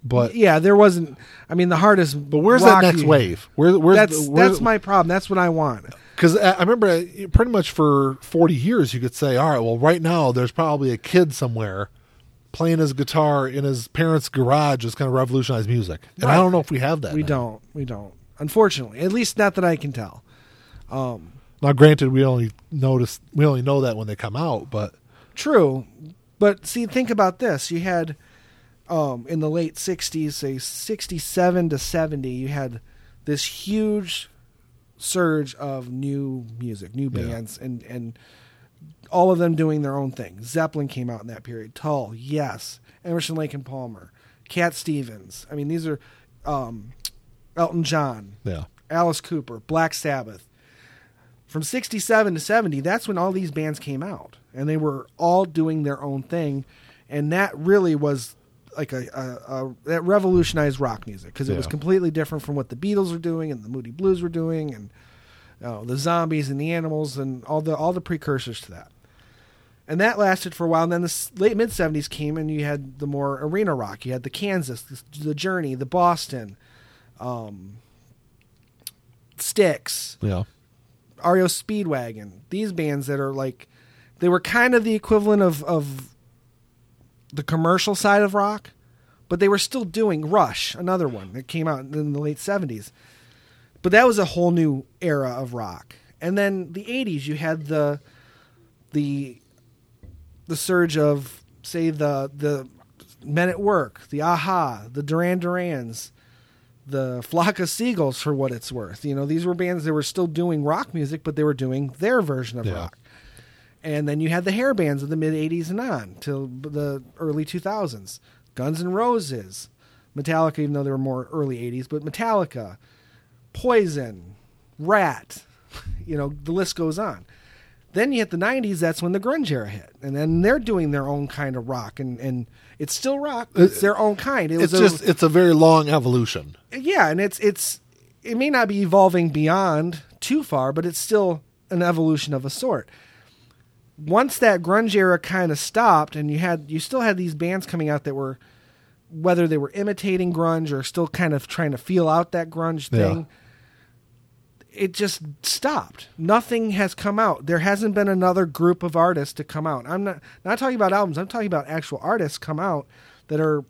Speaker 1: but
Speaker 2: yeah, there wasn't. I mean, the hardest.
Speaker 1: but where's that next
Speaker 2: you-
Speaker 1: wave? Where, where's
Speaker 2: That's
Speaker 1: where's,
Speaker 2: that's my problem. That's what I want.
Speaker 1: Because I remember uh, pretty much for forty years you could say, all right, well, right now there's probably a kid somewhere playing his guitar in his parents' garage is kind of revolutionized music, and I don't know if we have that.
Speaker 2: We
Speaker 1: now.
Speaker 2: don't. We don't. Unfortunately, at least not that I can tell. Um,
Speaker 1: Now, granted, we only notice we only know that when they come out, but
Speaker 2: True, but see, think about this. You had um, in the late '60s, say '67 to '70, you had this huge surge of new music, new
Speaker 1: Yeah.
Speaker 2: bands, and and all of them doing their own thing. Zeppelin came out in that period. Tull, yes. Emerson, Lake and Palmer, Cat Stevens. I mean, these are um, Elton John,
Speaker 1: yeah,
Speaker 2: Alice Cooper, Black Sabbath. From 67 to 70, that's when all these bands came out. And they were all doing their own thing. And that really was like a, a, a that revolutionized rock music because it was completely different from what the Beatles were doing and the Moody Blues were doing and the zombies and the animals and all the all the precursors to that. And that lasted for a while. And then the late mid 70s came and you had the more arena rock. You had the Kansas, the, the Journey, the Boston, um, Styx,
Speaker 1: yeah,
Speaker 2: REO Speedwagon. These bands that are like, they were kind of the equivalent of, of the commercial side of rock, but they were still doing Rush, another one that came out in the late 70s. But that was a whole new era of rock. And then the 80s, you had the the the surge of say the the Men at Work, the a-ha, the Duran Durans, the Flock of Seagulls for what it's worth. You know, these were bands that were still doing rock music, but they were doing their version of
Speaker 1: Yeah.
Speaker 2: rock. And then you had the hair bands of the mid 80s and on till the early 2000s. Guns N' Roses, Metallica, even though they were more early 80s, but Metallica, Poison, Ratt, you know, the list goes on. Then you hit the 90s, that's when the grunge era hit. And then they're doing their own kind of rock. And, and it's still rock, it's uh, their own kind. It
Speaker 1: it's
Speaker 2: was a-
Speaker 1: just it's a very long evolution.
Speaker 2: yeah, and it's it's it may not be evolving beyond too far, but it's still an evolution of a sort. Once that grunge era kind of stopped, and you had you still had these bands coming out that were whether they were imitating grunge or still kind of trying to feel out that grunge
Speaker 1: Yeah.
Speaker 2: thing. It just stopped. Nothing has come out. There hasn't been another group of artists to come out. I'm not not talking about albums. I'm talking about actual artists come out that are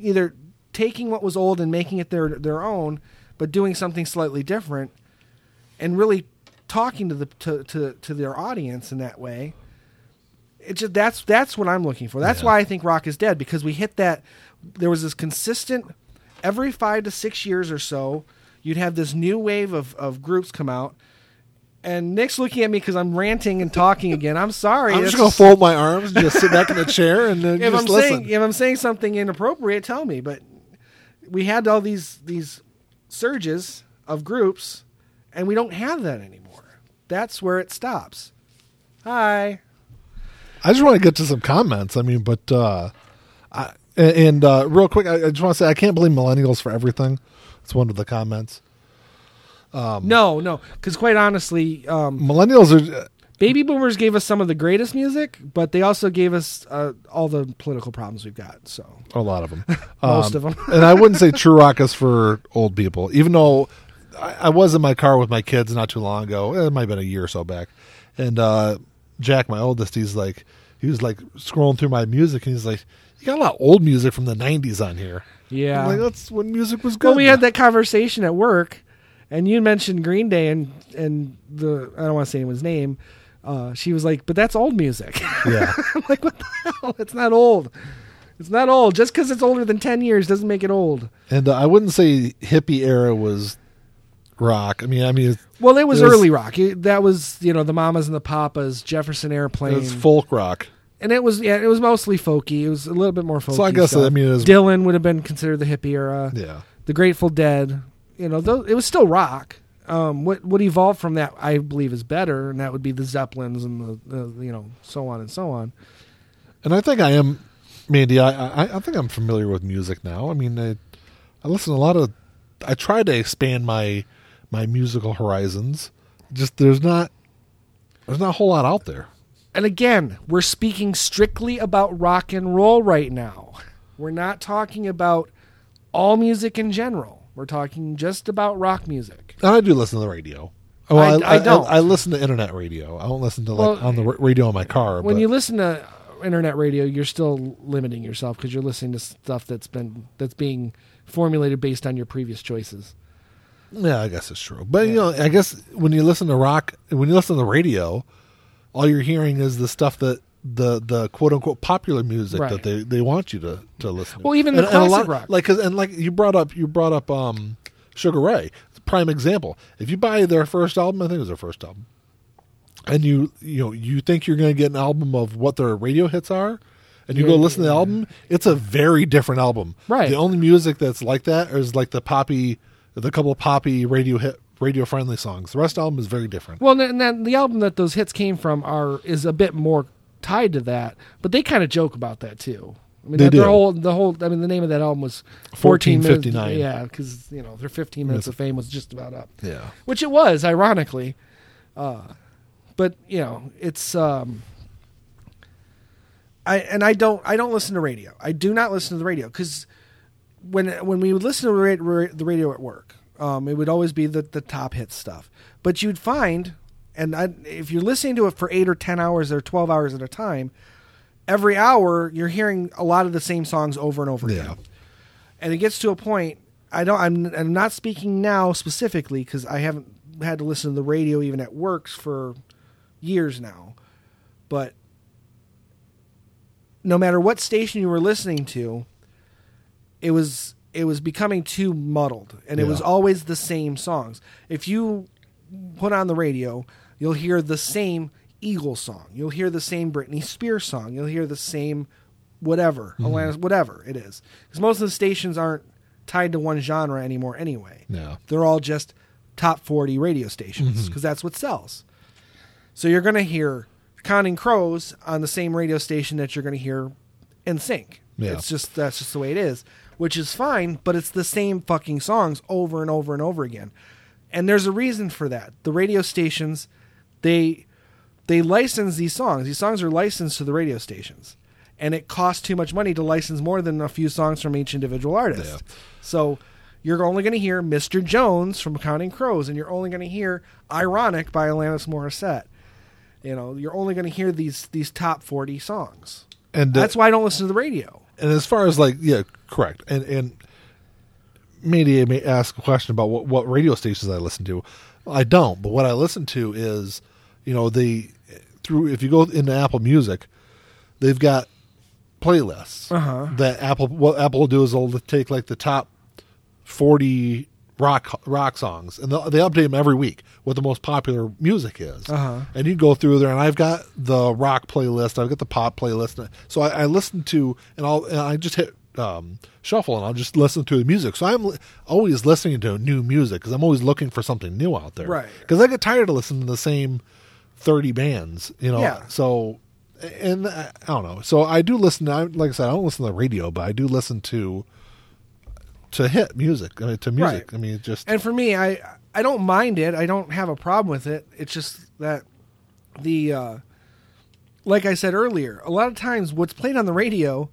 Speaker 2: either taking what was old and making it their their own, but doing something slightly different, and really talking to the to, to, to their audience in that way. It just that's that's what I'm looking for. That's
Speaker 1: Yeah.
Speaker 2: why I think rock is dead because we hit that. There was this consistent every five to six years or so. You'd have this new wave of, of groups come out, and Nick's looking at me because I'm ranting and talking again. I'm sorry.
Speaker 1: I'm just gonna fold my arms, and just sit back in the chair, and uh,
Speaker 2: if
Speaker 1: just
Speaker 2: I'm
Speaker 1: listen.
Speaker 2: saying if I'm saying something inappropriate, tell me. But we had all these these surges of groups, and we don't have that anymore. That's where it stops. Hi.
Speaker 1: I just want to get to some comments. I mean, but uh, I, and uh, real quick, I, I just want to say I can't blame millennials for everything. It's one of the comments. Um,
Speaker 2: no, no, because quite honestly, um,
Speaker 1: Millennials are
Speaker 2: baby boomers gave us some of the greatest music, but they also gave us uh, all the political problems we've got. So
Speaker 1: a lot of them.
Speaker 2: Most of 'em.
Speaker 1: and I wouldn't say true rock is for old people, even though I, I was in my car with my kids not too long ago. It might have been a year or so back, and uh, Jack, my oldest, he's like, he was like scrolling through my music, and he's like, "You got a lot of old music from the '90s on here."
Speaker 2: Yeah.
Speaker 1: like that's when music was good.
Speaker 2: Well, we had that conversation at work, and you mentioned Green Day and and the I don't want to say anyone's name. Uh, she was like, "But that's old music."
Speaker 1: yeah.
Speaker 2: I'm like, "What the hell? It's not old. It's not old. Just because it's older than ten years doesn't make it old."
Speaker 1: And uh, I wouldn't say hippie era was rock. I mean, I mean,
Speaker 2: Well, it was,
Speaker 1: It was-
Speaker 2: early rock. It- that was you know the Mamas and the Papas, Jefferson Airplane,
Speaker 1: it's folk rock.
Speaker 2: and it was yeah, it was mostly folky. It was a little bit more folky.
Speaker 1: So I guess
Speaker 2: stuff.
Speaker 1: I mean, it was
Speaker 2: Dylan would have been considered the hippie era.
Speaker 1: yeah.
Speaker 2: The Grateful Dead. You know, tho- it was still rock. Um, what what evolved from that, I believe, is better, and that would be the Zeppelins and the, the you know so on and so on.
Speaker 1: And I think I am, Mandy. I, I I think I'm familiar with music now. I mean, I, I listen a lot of. I try to expand my my musical horizons. Just there's not there's not a whole lot out there.
Speaker 2: And again, we're speaking strictly about rock and roll right now. We're not talking about all music in general. We're talking just about rock music.
Speaker 1: And I do listen to the radio. Oh,
Speaker 2: I- I don't.
Speaker 1: I, listen to internet radio. I don't listen to like
Speaker 2: Well,
Speaker 1: on the radio in my car.
Speaker 2: When
Speaker 1: but-
Speaker 2: you listen to internet radio, you're still limiting yourself because you're listening to stuff that's been that's being formulated based on your previous choices.
Speaker 1: Yeah, I guess it's true. But you know, I guess when you listen to rock, when you listen to the radio, all you're hearing is the stuff that the the quote unquote popular music
Speaker 2: Right.
Speaker 1: that they, they want you to, to listen to.
Speaker 2: Well, even the
Speaker 1: a
Speaker 2: classic rock.
Speaker 1: like 'cause- and like you brought up you brought up um Sugar Ray, prime example. If you buy their first album, I think it was their first album, and you you know you think you're going to get an album of what their radio hits are. And you go listen to the album, it's a very different album.
Speaker 2: Right.
Speaker 1: The only music that's like that is like the poppy, the couple of poppy radio hit, radio friendly songs. The rest of the album is very different.
Speaker 2: Well, and then the album that those hits came from are is a bit more tied to that, but they kind of joke about that too. I mean,
Speaker 1: They
Speaker 2: that- their
Speaker 1: do.
Speaker 2: whole the whole. I mean, the name of that album was fourteen minutes.
Speaker 1: 1459.
Speaker 2: Yeah, because you know their fifteen minutes of fame was just about up,
Speaker 1: Yeah.
Speaker 2: which it was, ironically. Uh, but you know, it's um, I and I don't I don't listen to radio. I do not listen to the radio because when when we would listen to ra- ra- the radio at work, um, it would always be the the top hit stuff. But you'd find, and I, if you're listening to it for eight or ten hours or twelve hours at a time, every hour you're hearing a lot of the same songs over and over
Speaker 1: Yeah.
Speaker 2: again. And it gets to a point. I don't. I'm. I'm not speaking now specifically because I haven't had to listen to the radio even at works for years now. But no matter what station you were listening to, it was it was becoming too muddled, and it was always the same songs. If you put on the radio, you'll hear the same Eagle song, you'll hear the same Britney Spears song, you'll hear the same whatever, mm-hmm. Alanis, whatever it is, because most of the stations aren't tied to one genre anymore anyway.
Speaker 1: Yeah.
Speaker 2: They're all just top 40 radio stations mm-hmm. because that's what sells. So you're going to hear Counting Crows on the same radio station that you're going to hear NSYNC.
Speaker 1: Yeah.
Speaker 2: It's just that's just the way it is, which is fine, but it's the same fucking songs over and over and over again. And there's a reason for that. The radio stations they they license these songs. These songs are licensed to the radio stations. And it costs too much money to license more than a few songs from each individual artist.
Speaker 1: Yeah.
Speaker 2: So you're only going to hear Mr. Jones from Counting Crows, and you're only going to hear Ironic by Alanis Morissette. You know, you're only going to hear these these top 40 songs.
Speaker 1: And uh,
Speaker 2: That's why I don't listen to the radio.
Speaker 1: And as far as like yeah, correct. And and maybe I may ask a question about what what radio stations I listen to. I don't, but what I listen to is, you know, the through if you go into Apple Music, they've got playlists
Speaker 2: Uh-huh.
Speaker 1: that Apple what Apple will do is they'll take like the top forty rock rock songs and they update them every week what the most popular music is
Speaker 2: Uh-huh.
Speaker 1: and you go through there and i've got the rock playlist i've got the pop playlist so i, I listen to and i'll and i just hit um, shuffle and i'll just listen to the music so i'm li- always listening to new music because i'm always looking for something new out there
Speaker 2: Right.
Speaker 1: because i get tired of listening to the same 30 bands you know
Speaker 2: Yeah.
Speaker 1: so and I I don't know. So I do listen. To, like I said, I don't listen to the radio, but I do listen to to hit music. I mean, to music.
Speaker 2: Right.
Speaker 1: I mean, it just
Speaker 2: And for me, I I don't mind it. I don't have a problem with it. It's just that the uh, like I said earlier, a lot of times what's played on the radio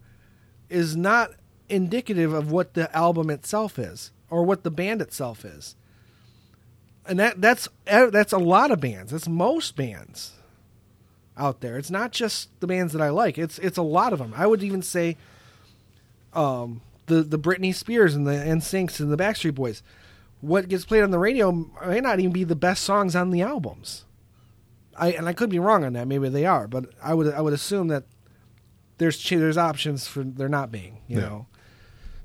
Speaker 2: is not indicative of what the album itself is or what the band itself is. And that that's that's a lot of bands. That's most bands out there. It's not just the bands that I like. It's it's a lot of them. I would even say um the the Britney Spears and the NSYNCs and the Backstreet Boys. What gets played on the radio may not even be the best songs on the albums. I and I could be wrong on that. Maybe they are, but I would I would assume that there's there's options for there not being. You
Speaker 1: Yeah.
Speaker 2: know,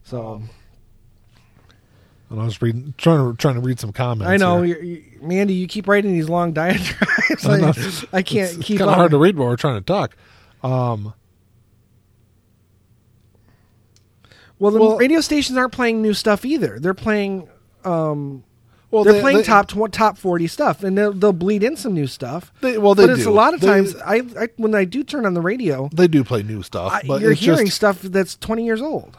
Speaker 2: so
Speaker 1: And I was reading, trying to trying to read some comments.
Speaker 2: I know, you're, you, Mandy. You keep writing these long diatribes.
Speaker 1: I.
Speaker 2: I, I can't
Speaker 1: It's
Speaker 2: keep
Speaker 1: kind of hard to read while we're trying to talk. Um,
Speaker 2: Well, the
Speaker 1: Well-
Speaker 2: radio stations aren't playing new stuff either. They're playing. Um,
Speaker 1: well,
Speaker 2: they're
Speaker 1: they-
Speaker 2: playing
Speaker 1: they-
Speaker 2: top tw- top forty stuff, and they'll, they'll bleed in some new stuff.
Speaker 1: They, well, they
Speaker 2: but it's
Speaker 1: do.
Speaker 2: a lot of times. I, I when I do turn on the radio,
Speaker 1: they do play new stuff,
Speaker 2: I,
Speaker 1: but
Speaker 2: you're hearing
Speaker 1: just,
Speaker 2: stuff that's twenty years old.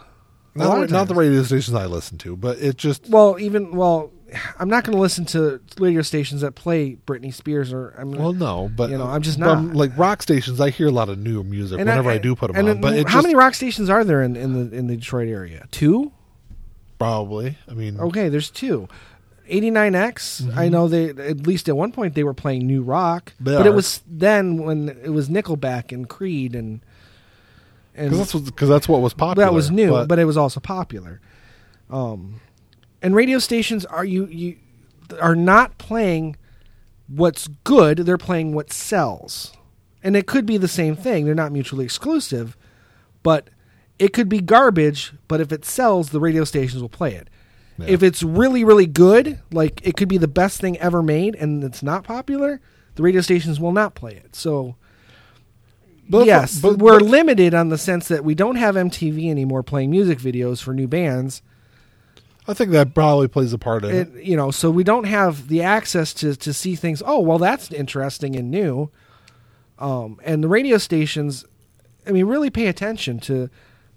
Speaker 1: Not, not the radio stations I listen to, but it just
Speaker 2: Well, even well, I'm not going to listen to radio stations that play Britney Spears or I mean,
Speaker 1: well, no, but
Speaker 2: You know, I'm just
Speaker 1: but,
Speaker 2: not.
Speaker 1: like rock stations. I hear a lot of new music
Speaker 2: and
Speaker 1: whenever I, do put them on. But
Speaker 2: how
Speaker 1: just,
Speaker 2: many rock stations are there in, in the in the Detroit area? Two.
Speaker 1: Probably. I mean,
Speaker 2: Okay, there's two. 89X, I know they at least at one point they were playing new rock,
Speaker 1: They
Speaker 2: but it was then when it was Nickelback and Creed and and
Speaker 1: because that's because that's what was popular.
Speaker 2: that was new, but, it was also popular. Um, and radio stations are you you are not playing what's good; they're playing what sells, and it could be the same thing. They're not mutually exclusive, but it could be garbage. But if it sells, the radio stations will play it.
Speaker 1: Yeah.
Speaker 2: If it's really really good, like it could be the best thing ever made, and it's not popular, the radio stations will not play it. So
Speaker 1: But-
Speaker 2: yes,
Speaker 1: but-
Speaker 2: we're
Speaker 1: but-
Speaker 2: limited on the sense that we don't have MTV anymore playing music videos for new bands.
Speaker 1: I think that probably plays a part in it.
Speaker 2: It, you know, so we don't have the access to to see things. Oh, well, that's interesting and new. Um, and the radio stations, I mean, really pay attention to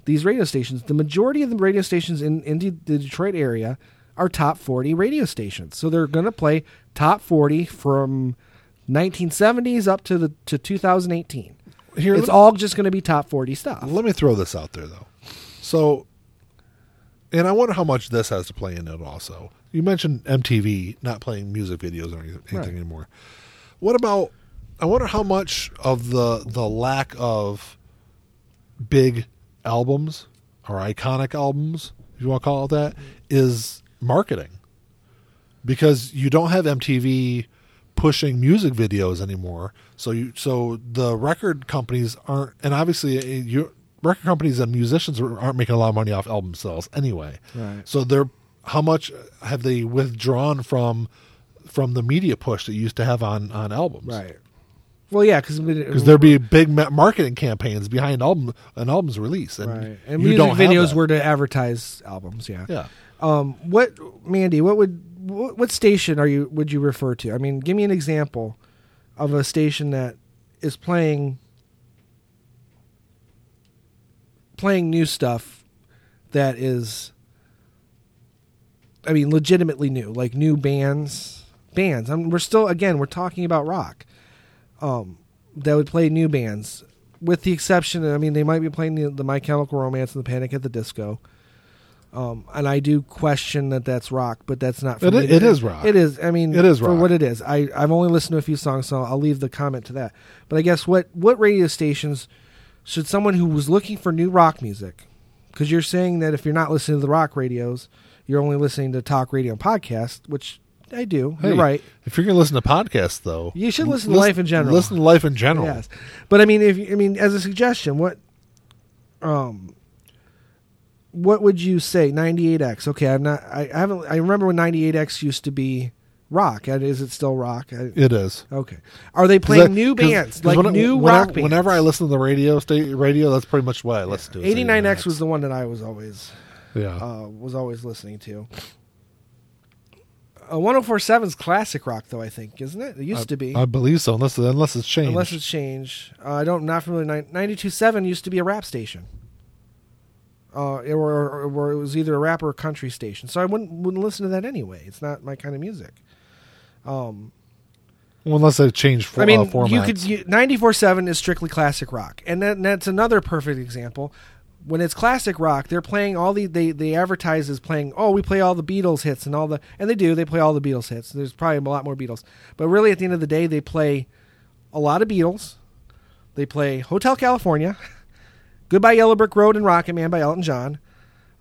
Speaker 2: these radio stations. The majority of the radio stations in in the the Detroit area are top forty radio stations. So they're going to play top forty from 1970s up to the to 2018.
Speaker 1: Here,
Speaker 2: it's
Speaker 1: let-
Speaker 2: all just going to be top 40 stuff.
Speaker 1: Let me throw this out there though. So, and I wonder how much this has to play in it. Also, you mentioned MTV not playing music videos or anything,
Speaker 2: Right.
Speaker 1: anymore. What about? I wonder how much of the the lack of big albums or iconic albums, if you want to call it that, is marketing. Because you don't have MTV pushing music videos anymore, so you so the record companies aren't, and obviously uh, you record companies and musicians are- aren't making a lot of money off album sales anyway.
Speaker 2: Right.
Speaker 1: So they're how much have they withdrawn from from the media push that you used to have on on albums?
Speaker 2: Right. Well, yeah, because
Speaker 1: because there'd be big marketing campaigns behind album an album's release, and,
Speaker 2: right, and
Speaker 1: you
Speaker 2: music videos were to advertise albums. Yeah.
Speaker 1: yeah.
Speaker 2: Um. What, Mandy? What would what, what station are you would you refer to? I mean, give me an example of a station that is playing playing new stuff that is. I mean, legitimately new, like new bands. Bands. I mean, we're still again, we're talking about rock. Um, that would play new bands, with the exception. I mean, they might be playing the, the My Chemical Romance and the Panic at the Disco. Um, and I do question that that's rock, but that's not. For
Speaker 1: It
Speaker 2: me
Speaker 1: it is rock.
Speaker 2: It is. I mean,
Speaker 1: It is
Speaker 2: for what it is. I I've only listened to a few songs, so I'll leave the comment to that. But I guess what what radio stations should someone who was looking for new rock music, because you're saying that if you're not listening to the rock radios, you're only listening to talk radio and podcast, which I do.
Speaker 1: Hey,
Speaker 2: You're right.
Speaker 1: If you're going to listen to podcasts, though,
Speaker 2: You should listen to Life in General.
Speaker 1: Listen to life in general.
Speaker 2: Yes, but I mean, if I mean, as a suggestion, what, um, what would you say? Ninety eight X. Okay, I'm not. I, I haven't. I remember when ninety eight X used to be rock. And Is it still rock?
Speaker 1: It is.
Speaker 2: okay. Are they playing
Speaker 1: that-
Speaker 2: new bands
Speaker 1: 'cause
Speaker 2: like
Speaker 1: when-
Speaker 2: new
Speaker 1: whenever,
Speaker 2: rock bands?
Speaker 1: Whenever I listen to the radio state radio, that's pretty much what I listen to. is
Speaker 2: eighty nine X was the one that I was always
Speaker 1: yeah.
Speaker 2: uh, was always listening to. Uh, 1047's classic rock, though I think, isn't it? It used
Speaker 1: I,
Speaker 2: to be.
Speaker 1: I believe so, unless unless it's changed.
Speaker 2: Unless it's changed. Uh, I don't not familiar. Ninety two seven used to be a rap station. Uh, or, or, or it was either a rap or a country station. So I wouldn't wouldn't listen to that anyway. It's not my kind of music. Um,
Speaker 1: well, unless they changed for,
Speaker 2: I mean,
Speaker 1: uh, formats.
Speaker 2: you could you, 94.7 is strictly classic rock, and that, that's another perfect example. When it's classic rock, they're playing all the they they advertise as playing. Oh, we play all the Beatles hits and all the and they do. They play all the Beatles hits. There's probably a lot more Beatles, but really at the end of the day, they play a lot of Beatles. They play Hotel California, Goodbye Yellow Brick Road, and Rocket Man by Elton John.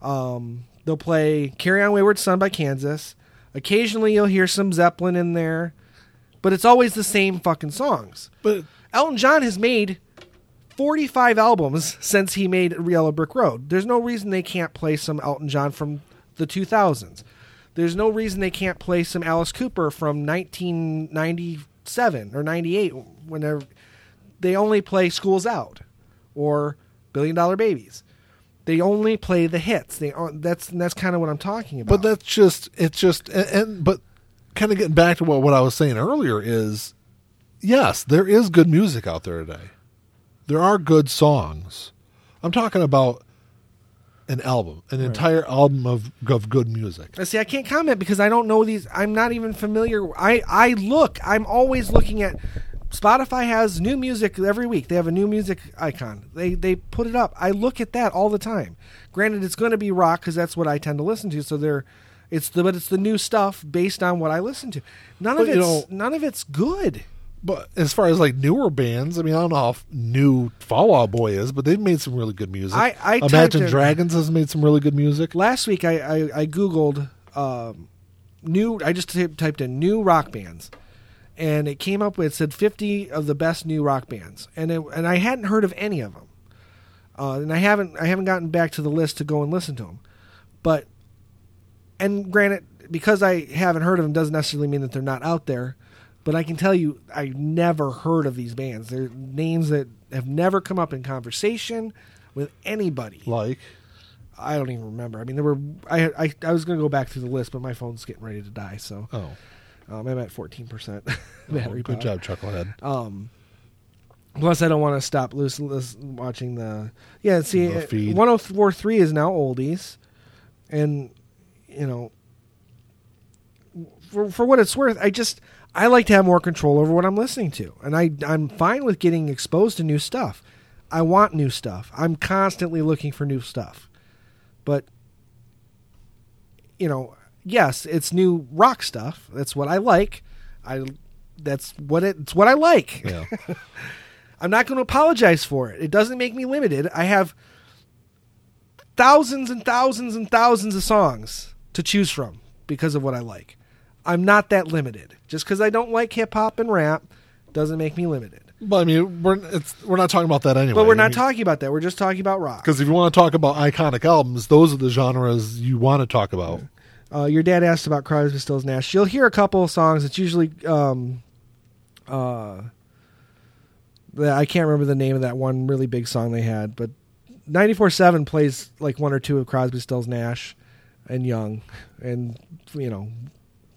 Speaker 2: Um, they'll play "Carry On Wayward Son" by Kansas. Occasionally, you'll hear some Zeppelin in there, but it's always the same fucking songs.
Speaker 1: But
Speaker 2: Elton John has made 45 albums since he made Yellow Brick Road. There's no reason they can't play some Elton John from the 2000s. There's no reason they can't play some Alice Cooper from 1997 or 98 whenever they only play Schools Out or Billion Dollar Babies. They only play the hits. They that's that's kind of what I'm talking about.
Speaker 1: but that's just it's just and, and but kind of getting back to what what I was saying earlier is yes, there is good music out there today. There are good songs. I'm talking about an album, an entire album of of good music.
Speaker 2: See, I can't comment because I don't know these. I'm not even familiar. I I look. I'm always looking at. Spotify has new music every week. They have a new music icon. They they put it up. I look at that all the time. Granted, it's going to be rock because that's what I tend to listen to. So they're, it's the but it's the new stuff based on what I listen to. None of
Speaker 1: But, you
Speaker 2: it's
Speaker 1: know-
Speaker 2: none of it's good.
Speaker 1: But as far as like newer bands, I mean, I don't know how new Fall Out Boy is, but they've made some really good music.
Speaker 2: I- I
Speaker 1: Imagine
Speaker 2: in-
Speaker 1: Dragons has made some really good music.
Speaker 2: Last week I I, I googled um, new. I just ty- typed in new rock bands, and it came up with it said 50 of the best new rock bands, and it, and I hadn't heard of any of them, uh, and I haven't I haven't gotten back to the list to go and listen to them, but and granted because I haven't heard of them doesn't necessarily mean that they're not out there. But I can tell you, I never heard of these bands. They're names that have never come up in conversation with anybody.
Speaker 1: Like,
Speaker 2: I don't even remember. I mean, there were. I I, I was going to go back through the list, but my phone's getting ready to die, so
Speaker 1: oh,
Speaker 2: um, I'm at 14 percent
Speaker 1: oh, good
Speaker 2: power.
Speaker 1: job, Chucklehead.
Speaker 2: Um, plus, I don't want to stop loose, loose watching the. Yeah, see,
Speaker 1: The feed.
Speaker 2: 1043 is now oldies, and you know, for for what it's worth, I just I like to have more control over what I'm listening to, and I I'm fine with getting exposed to new stuff. I want new stuff. I'm constantly looking for new stuff, but you know, yes, it's new rock stuff. That's what I like. I that's what it, it's what I like.
Speaker 1: Yeah.
Speaker 2: I'm not going to apologize for it. It doesn't make me limited. I have thousands and thousands and thousands of songs to choose from because of what I like. I'm not that limited. Just because I don't like hip hop and rap doesn't make me limited.
Speaker 1: but I mean, we're it's we're not talking about that anyway.
Speaker 2: But we're not talking about that. We're just talking about rock.
Speaker 1: because if you want to talk about iconic albums, those are the genres you want to talk about.
Speaker 2: Uh, your dad asked about Crosby, Stills, Nash. You'll hear a couple of songs. It's usually, um, uh, I can't remember the name of that one really big song they had, but 94.7 plays like one or two of Crosby, Stills, Nash, and Young, and you know,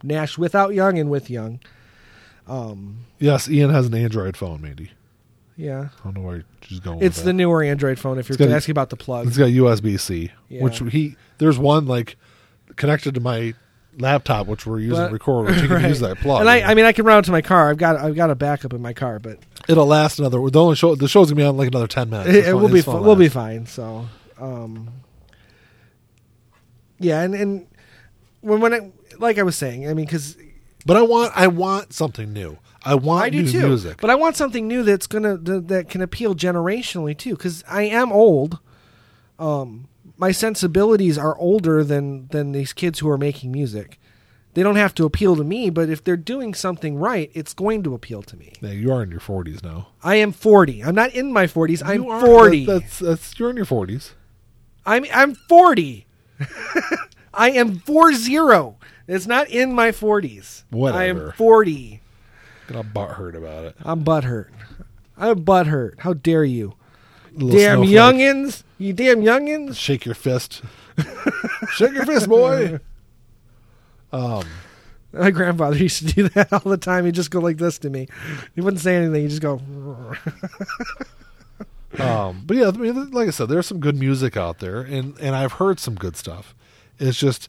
Speaker 2: Nash without Young and with Young. Um,
Speaker 1: Yes, Ian has an Android phone, Mandy.
Speaker 2: yeah,
Speaker 1: I don't know where she's going.
Speaker 2: it's the
Speaker 1: that.
Speaker 2: newer Android phone. If you're
Speaker 1: got
Speaker 2: asking about the plug,
Speaker 1: It's got USB C,
Speaker 2: Yeah.
Speaker 1: which he there's one like connected to my laptop, which we're using
Speaker 2: But-
Speaker 1: to record. Which you can
Speaker 2: Right.
Speaker 1: use that plug.
Speaker 2: And I, I mean, I can route to my car. I've got, I've got a backup in my car, but
Speaker 1: It'll last another. The only show the show's gonna be on like another ten minutes.
Speaker 2: it, it will be we'll be fine. So, um, yeah, and and when when I, like I was saying, I mean, because
Speaker 1: But I want I want something new. I want
Speaker 2: I do
Speaker 1: new
Speaker 2: too,
Speaker 1: music.
Speaker 2: but I want something new that's gonna that, that can appeal generationally too. Because I am old. Um, my sensibilities are older than than these kids who are making music. They don't have to appeal to me, but if they're doing something right, it's going to appeal to me.
Speaker 1: yeah, you are in your forties now.
Speaker 2: I am 40. I'm not in my 40s. I'm
Speaker 1: are-
Speaker 2: 40.
Speaker 1: that- that's that's you're in your forties.
Speaker 2: I'm I'm 40. I am four zero. It's not in my 40s.
Speaker 1: Whatever.
Speaker 2: I am 40.
Speaker 1: Get all butthurt about it.
Speaker 2: I'm butthurt. I'm butthurt. How dare you? Damn
Speaker 1: snowflake.
Speaker 2: youngins. You damn youngins.
Speaker 1: Shake your fist. Shake your fist, boy. Um.
Speaker 2: My grandfather used to do that all the time. He'd just go like this to me. He wouldn't say anything. He'd just go.
Speaker 1: Um, but yeah, I mean, like I said, there's some good music out there, and and I've heard some good stuff. It's just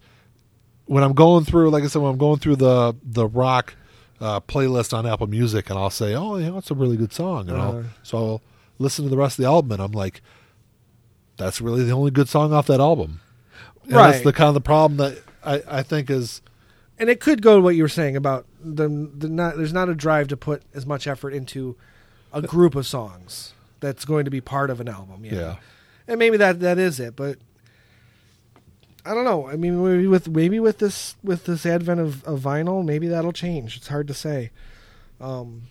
Speaker 1: when I'm going through, like I said, when I'm going through the the rock uh, playlist on Apple Music, and I'll say, oh, yeah, that's a really good song, and I'll,
Speaker 2: Uh-huh.
Speaker 1: so listen to the rest of the album, and I'm like, that's really the only good song off that album. And That's the kind of the problem that I, I think is
Speaker 2: and it could go to what you were saying about the, the not there's not a drive to put as much effort into a group of songs that's going to be part of an album. Yeah.
Speaker 1: Yeah.
Speaker 2: And maybe that that is it, but I don't know. I mean, maybe with maybe with this with this advent of, of vinyl, maybe that'll change. It's hard to say. Um,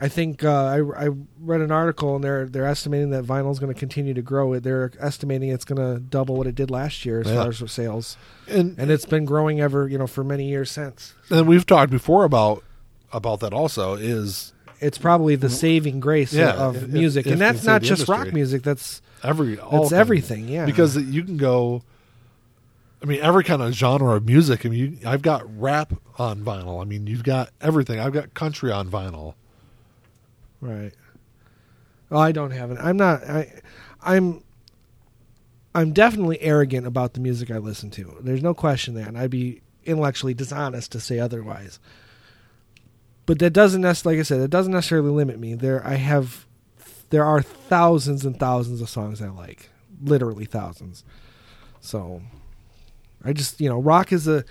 Speaker 2: I think uh, I, I read an article and they're they're estimating that vinyl is going to continue to grow. They're estimating it's going to double what it did last year as
Speaker 1: Yeah.
Speaker 2: far as sales,
Speaker 1: And
Speaker 2: and it's been growing ever you know for many years since.
Speaker 1: and we've talked before about about that also is
Speaker 2: It's probably the saving grace
Speaker 1: Yeah,
Speaker 2: of
Speaker 1: if-
Speaker 2: music,
Speaker 1: if
Speaker 2: and that's not
Speaker 1: say the
Speaker 2: just rock music. That's
Speaker 1: every all
Speaker 2: that's everything. Yeah,
Speaker 1: because you can go. I mean, every kind of genre of music. I mean, you, I've got rap on vinyl. I mean, you've got everything. I've got country on vinyl.
Speaker 2: Right. Well, I don't have it. I'm not. I, I'm. I'm definitely arrogant about the music I listen to. There's no question that, and I'd be intellectually dishonest to say otherwise. But that doesn't necessarily, like I said, it doesn't necessarily limit me. There, I have, there are thousands and thousands of songs I like, literally thousands. So, I just, you know, rock is a.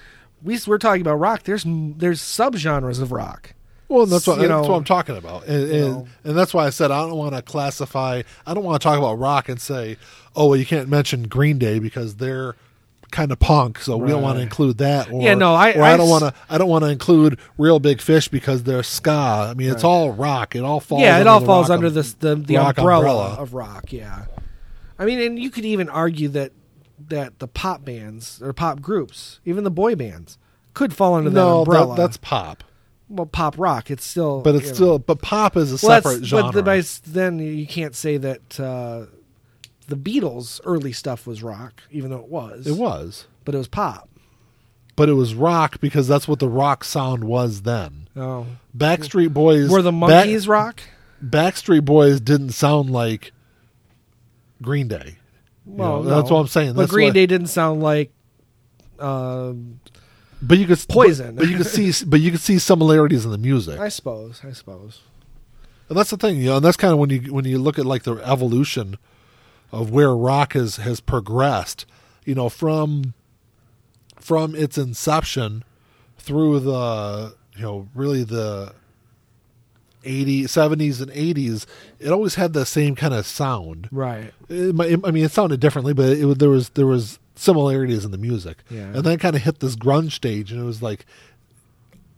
Speaker 2: We we're talking about rock. There's there's subgenres of rock.
Speaker 1: Well, that's what that's
Speaker 2: know,
Speaker 1: what I'm talking about, and, and,
Speaker 2: know.
Speaker 1: and that's why I said I don't want to classify. I don't want to talk about rock and say, oh, well, you can't mention Green Day because they're kind of punk, so we don't want to include that. Or,
Speaker 2: Yeah, no, I-
Speaker 1: I,
Speaker 2: I
Speaker 1: don't want to. I don't want to include Reel Big Fish because they're ska. I mean, it's all rock. It all falls.
Speaker 2: yeah, it
Speaker 1: under
Speaker 2: all
Speaker 1: the
Speaker 2: falls under
Speaker 1: um-
Speaker 2: this the the umbrella,
Speaker 1: umbrella.
Speaker 2: of rock. Yeah, I mean, and you could even argue that that the pop bands or pop groups, even the boy bands, could fall under that umbrella.
Speaker 1: that, that's pop,
Speaker 2: well, pop rock. It's still,
Speaker 1: but it's
Speaker 2: you know.
Speaker 1: still. But pop is a
Speaker 2: well,
Speaker 1: separate genre.
Speaker 2: But the, by then you can't say that uh, the Beatles' early stuff was rock, even though it was.
Speaker 1: it was,
Speaker 2: but it was pop.
Speaker 1: but it was rock because that's what the rock sound was then.
Speaker 2: Oh,
Speaker 1: Backstreet Boys
Speaker 2: were the
Speaker 1: Back-
Speaker 2: Monkees rock?
Speaker 1: Backstreet Boys didn't sound like Green Day. You
Speaker 2: Well,
Speaker 1: know, that's what I'm saying.
Speaker 2: But
Speaker 1: That's
Speaker 2: Green
Speaker 1: why-
Speaker 2: Day didn't sound like. Um,
Speaker 1: but you could
Speaker 2: Poison.
Speaker 1: But, but you could see, but you could see similarities in the music,
Speaker 2: I suppose. I suppose.
Speaker 1: and that's the thing. You know, and that's kind of when you when you look at like the evolution of where rock has has progressed. You know, from from its inception through the you know really the 80s 70s and 80s it always had the same kind of sound
Speaker 2: Right.
Speaker 1: it, I mean, it sounded differently, but it, there was there was similarities in the music.
Speaker 2: Yeah.
Speaker 1: And then kind of hit this grunge stage, and it was like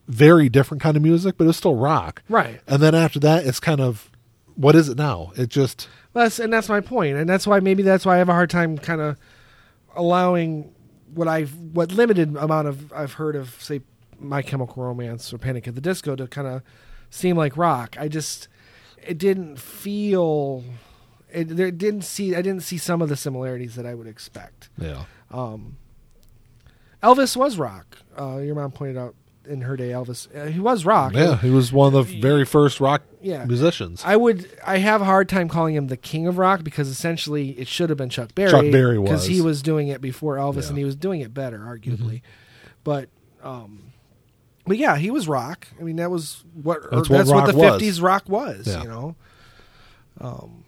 Speaker 1: very different kind of music, but it was still rock.
Speaker 2: Right.
Speaker 1: And then after that, it's kind of what is it now? It just
Speaker 2: That's and that's my point, and that's why maybe that's why I have a hard time kind of allowing what I have what limited amount of I've heard of say My Chemical Romance or Panic at the Disco to kind of seem like rock. I just it didn't feel it there didn't see I didn't see some of the similarities that I would expect.
Speaker 1: yeah.
Speaker 2: Um, Elvis was rock. Uh, your mom pointed out in her day Elvis uh, he was rock.
Speaker 1: Yeah, he was one of the very first rock
Speaker 2: Yeah.
Speaker 1: musicians.
Speaker 2: I would. I have a hard time calling him the king of rock because essentially it should have been Chuck Berry.
Speaker 1: Chuck Berry
Speaker 2: because
Speaker 1: was.
Speaker 2: he was doing it before Elvis,
Speaker 1: Yeah. Mm-hmm.
Speaker 2: and he was doing it better, arguably. But, um, but yeah, he was rock. I mean, that was what
Speaker 1: That's
Speaker 2: that's,
Speaker 1: what
Speaker 2: what,
Speaker 1: rock
Speaker 2: the
Speaker 1: was.
Speaker 2: fifties rock was.
Speaker 1: Yeah.
Speaker 2: You know, um,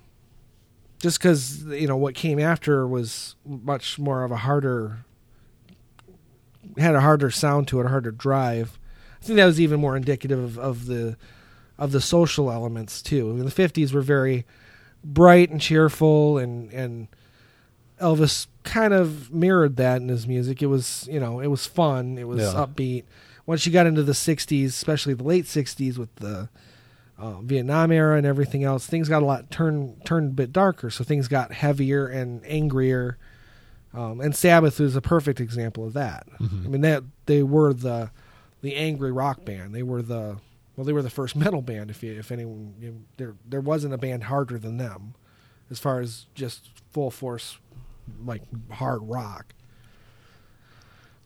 Speaker 2: just because you know what came after was much more of a harder had a harder sound to it, a harder drive. I think that was even more indicative of, of the of the social elements too. I mean, the fifties were very bright and cheerful, and and Elvis kind of mirrored that in his music. It was you know it was fun, it was
Speaker 1: Yeah.
Speaker 2: upbeat. Once you got into the '60s, especially the late '60s with the uh, Vietnam era and everything else, things got a lot turned turned a bit darker. So things got heavier and angrier. Um, and Sabbath was a perfect example of that.
Speaker 1: Mhm.
Speaker 2: I mean that they were the the angry rock band. They were the well, they were the first metal band. If you, if anyone you, there there wasn't a band harder than them, as far as just full force like hard rock.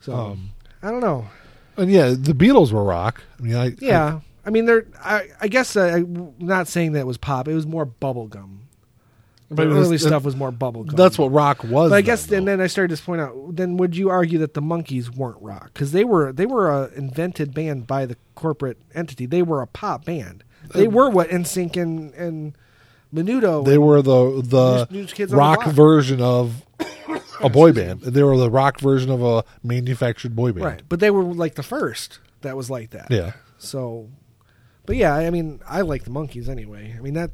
Speaker 2: So
Speaker 1: Um,
Speaker 2: I don't know.
Speaker 1: and yeah, the Beatles were rock. I mean, I
Speaker 2: Yeah, I mean, they're. I, I guess uh, I'm not saying that it was pop. It was more bubblegum.
Speaker 1: But
Speaker 2: The early stuff was more bubblegum.
Speaker 1: that's what rock was.
Speaker 2: But I guess,
Speaker 1: then,
Speaker 2: and then I started to point out. Then would you argue that the Monkees weren't rock because they were they were a invented band by the corporate entity. They were a pop band. They
Speaker 1: Uh,
Speaker 2: were what NSYNC and and Menudo.
Speaker 1: they were the the
Speaker 2: New- New Kids on the
Speaker 1: rock version of a boy band. They were the rock version of a manufactured boy band.
Speaker 2: right, but they were like the first that was like that.
Speaker 1: Yeah.
Speaker 2: So, but yeah, I mean, I like the Monkees anyway. I mean that.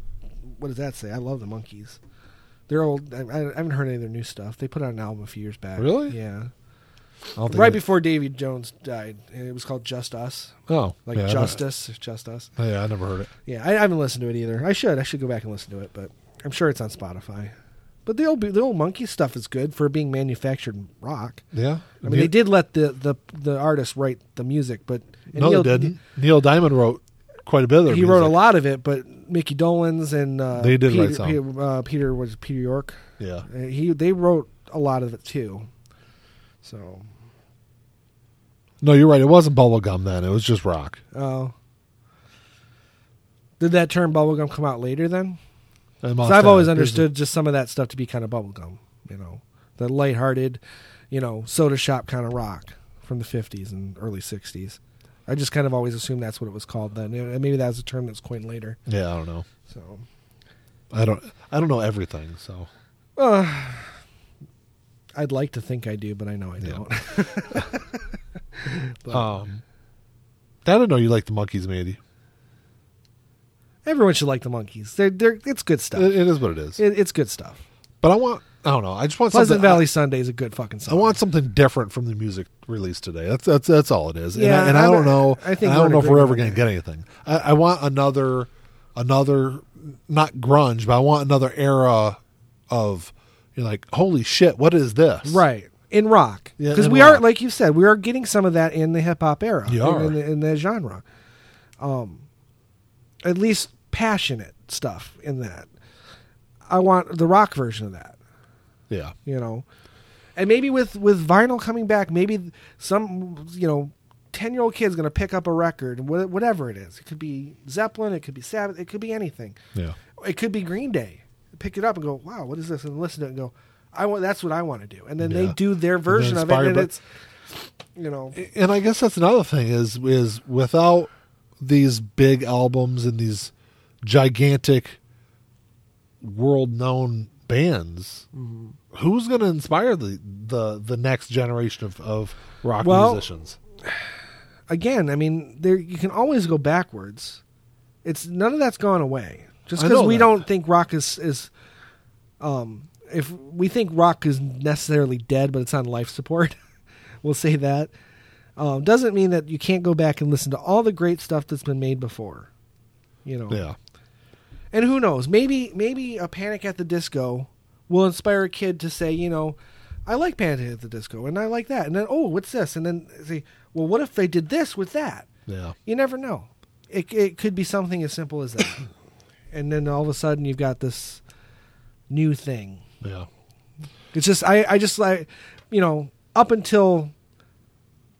Speaker 2: What does that say? I love the Monkees. They're old. I, I haven't heard any of their new stuff. They put out an album a few years back.
Speaker 1: Really?
Speaker 2: Yeah.
Speaker 1: I don't think
Speaker 2: right before Davy Jones died. It was called Just Us,
Speaker 1: Oh,
Speaker 2: like
Speaker 1: yeah,
Speaker 2: Justice, Just Us.
Speaker 1: never- Yeah, I never heard it.
Speaker 2: Yeah, I, I haven't listened to it either. I should. I should go back and listen to it, but I'm sure it's on Spotify. But the old the old Monkee stuff is good for being manufactured rock.
Speaker 1: Yeah,
Speaker 2: I mean, they did let the the the artist write the music, but
Speaker 1: No,
Speaker 2: Neil-
Speaker 1: they didn't. Neil Diamond wrote quite a bit of their
Speaker 2: He wrote a lot of it, but Micky Dolenz and uh,
Speaker 1: They did
Speaker 2: Peter,
Speaker 1: write some.
Speaker 2: Peter, uh, Peter was it Peter Tork.
Speaker 1: Yeah,
Speaker 2: Uh, he they wrote a lot of it too. So,
Speaker 1: no, you're right. It wasn't bubblegum then. It was just rock.
Speaker 2: oh, did that term bubblegum come out later then?
Speaker 1: Must
Speaker 2: I've always understood just some of that stuff to be kind of bubblegum, you know, the lighthearted, you know, soda shop kind of rock from the 50s and early 60s. I just kind of always assumed that's what it was called then. And maybe was a term that's coined later.
Speaker 1: Yeah, I don't know.
Speaker 2: So,
Speaker 1: I don't. I don't know everything. So
Speaker 2: uh, I'd like to think I do, but I know I don't. But
Speaker 1: um, I didn't know you like the Monkees, Mandy.
Speaker 2: everyone should like the Monkees. They're, they're, it's good stuff.
Speaker 1: It, it is what it is.
Speaker 2: It, it's good stuff.
Speaker 1: but I want. I don't know. I just want
Speaker 2: Pleasant
Speaker 1: something.
Speaker 2: Valley Sunday is a good fucking
Speaker 1: I,
Speaker 2: song.
Speaker 1: I want something different from the music released today. That's that's that's all it is. And
Speaker 2: Yeah,
Speaker 1: I, and I don't know.
Speaker 2: I think
Speaker 1: I don't know if we're ever going to get anything. I, I want another another not grunge, but I want another era of you're like holy shit, what is this?
Speaker 2: Right. In rock. Because
Speaker 1: in
Speaker 2: we are, like you said, we are getting some of that in the hip hop era.
Speaker 1: You
Speaker 2: in-
Speaker 1: are.
Speaker 2: In, the, in the genre. Um, at least passionate stuff in that. I want the rock version of that,
Speaker 1: Yeah.
Speaker 2: you know. And maybe with, with vinyl coming back, maybe some, you know, 10 year old kid's going to pick up a record, wha- whatever it is. It could be Zeppelin, it could be Sabbath, it could be anything.
Speaker 1: Yeah.
Speaker 2: It could be Green Day. Pick it up and go, wow, what is this? And listen to it and go, I want. That's what I want to do. And then they do their version of it, and
Speaker 1: by-
Speaker 2: it's, you know,
Speaker 1: And I guess that's another thing is is without these big albums and these gigantic world known bands,
Speaker 2: Mm-hmm.
Speaker 1: who's going to inspire the, the the next generation of, of rock
Speaker 2: Well,
Speaker 1: musicians?
Speaker 2: again, I mean, there you can always go backwards. It's none of that's gone away. Just because we
Speaker 1: that.
Speaker 2: don't think rock is is, um, if we think rock is necessarily dead, but it's on life support, we'll say that. Um, doesn't mean that you can't go back and listen to all the great stuff that's been made before. You know,
Speaker 1: Yeah.
Speaker 2: And who knows? Maybe maybe a Panic at the Disco will inspire a kid to say, you know, I like Panic at the Disco and I like that. And then oh, what's this? And then say, well, what if they did this with that?
Speaker 1: Yeah.
Speaker 2: You never know. It it could be something as simple as that. and then all of a sudden you've got this new thing.
Speaker 1: Yeah.
Speaker 2: It's just I I just like you know, up until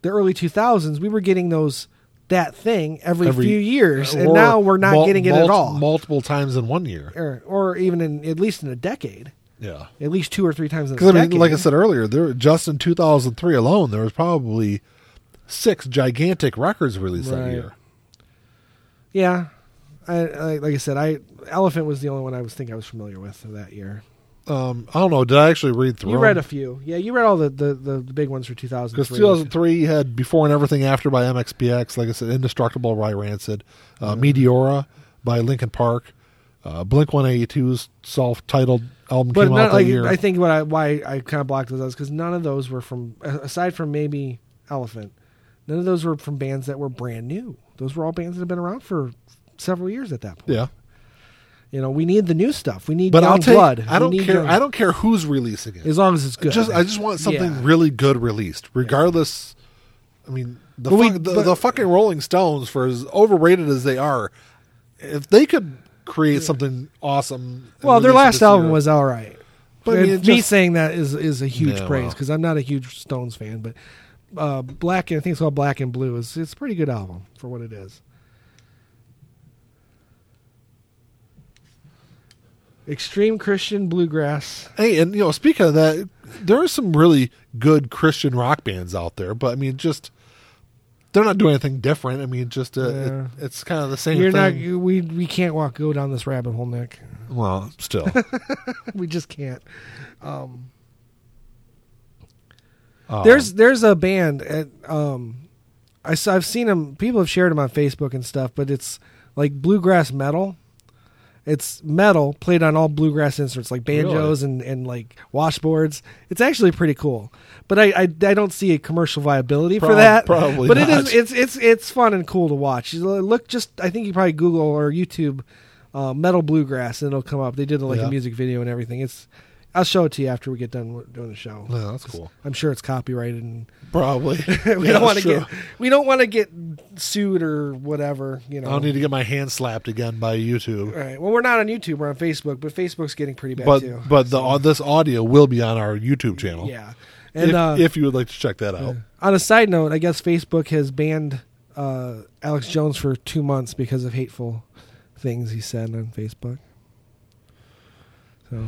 Speaker 2: the early 2000s, we were getting those that thing every,
Speaker 1: Every-
Speaker 2: few years, and now we're not
Speaker 1: mul-
Speaker 2: getting it
Speaker 1: mul-
Speaker 2: at all.
Speaker 1: Multiple times in one year.
Speaker 2: or, or even in at least in a decade,
Speaker 1: Yeah.
Speaker 2: at least two or three times in a
Speaker 1: Because I mean,
Speaker 2: decade.
Speaker 1: like I said earlier, there just in 2003 alone, there was probably six gigantic records released that year.
Speaker 2: yeah. I, I like I said, I Elephant was the only one I was think I was familiar with that year.
Speaker 1: Um, I don't know. Did I actually read through?
Speaker 2: You read
Speaker 1: them?
Speaker 2: a few, yeah. You read all the the, the, the big ones for 2003.
Speaker 1: Because 2003 had Before and Everything After by MXPX, like I said, Indestructible by Rancid, uh, Meteora by Linkin Park, uh, Blink 182's self titled album
Speaker 2: but
Speaker 1: came
Speaker 2: not,
Speaker 1: out that
Speaker 2: like
Speaker 1: year.
Speaker 2: I think what I why I kind of blocked those out is because none of those were from aside from maybe Elephant, none of those were from bands that were brand new. Those were all bands that have been around for several years at that point.
Speaker 1: yeah.
Speaker 2: You know, we need the new stuff. We need
Speaker 1: But
Speaker 2: young
Speaker 1: I'll take.
Speaker 2: blood.
Speaker 1: I don't care.
Speaker 2: young-
Speaker 1: I don't care who's releasing it.
Speaker 2: as long as it's good.
Speaker 1: Just I just want something
Speaker 2: Yeah.
Speaker 1: really good released, regardless. I mean, the,
Speaker 2: But we-
Speaker 1: fuck- the,
Speaker 2: but-
Speaker 1: the fucking Rolling Stones, for as overrated as they are, if they could create something awesome.
Speaker 2: well, their last album
Speaker 1: year-
Speaker 2: was all right.
Speaker 1: But, I mean, it
Speaker 2: me
Speaker 1: just-
Speaker 2: saying that is is a huge
Speaker 1: Yeah,
Speaker 2: praise
Speaker 1: well.
Speaker 2: because I'm not a huge Stones fan, but uh, Black I think it's called Black and Blue is it's a pretty good album for what it is. Extreme Christian bluegrass.
Speaker 1: Hey, and you know, speaking of that, there are some really good Christian rock bands out there, but I mean, just they're not doing anything different. I mean, just uh, it- it's kind of the same
Speaker 2: You're
Speaker 1: thing.
Speaker 2: you, we we can't walk go down this rabbit hole, Nick.
Speaker 1: well, still,
Speaker 2: we just can't. Um,
Speaker 1: Um,
Speaker 2: There's there's a band at um, I have seen them. People have shared them on Facebook and stuff, but it's like bluegrass metal. It's metal played on all bluegrass instruments like banjos and, and like washboards. It's actually pretty cool, but I I, I don't see a commercial viability for that.
Speaker 1: probably
Speaker 2: but
Speaker 1: not.
Speaker 2: is it's it's it's fun and cool to watch. Look, just I think you probably Google or YouTube uh, metal bluegrass and it'll come up. They did like
Speaker 1: Yeah.
Speaker 2: a music video and everything. It's I'll show it to you after we get done doing the show.
Speaker 1: Yeah, that's cool.
Speaker 2: I'm sure it's copyrighted and
Speaker 1: Probably.
Speaker 2: we don't want to get we don't want to get sued or whatever. You know.
Speaker 1: I don't need to get my hand slapped again by YouTube.
Speaker 2: All right. Well, we're not on YouTube. We're on Facebook, but Facebook's getting pretty bad
Speaker 1: But
Speaker 2: too.
Speaker 1: but the uh, this audio will be on our YouTube channel.
Speaker 2: yeah. And
Speaker 1: if,
Speaker 2: uh,
Speaker 1: if you would like to check that out.
Speaker 2: on a side note, I guess Facebook has banned uh, Alex Jones for two months because of hateful things he said on Facebook. So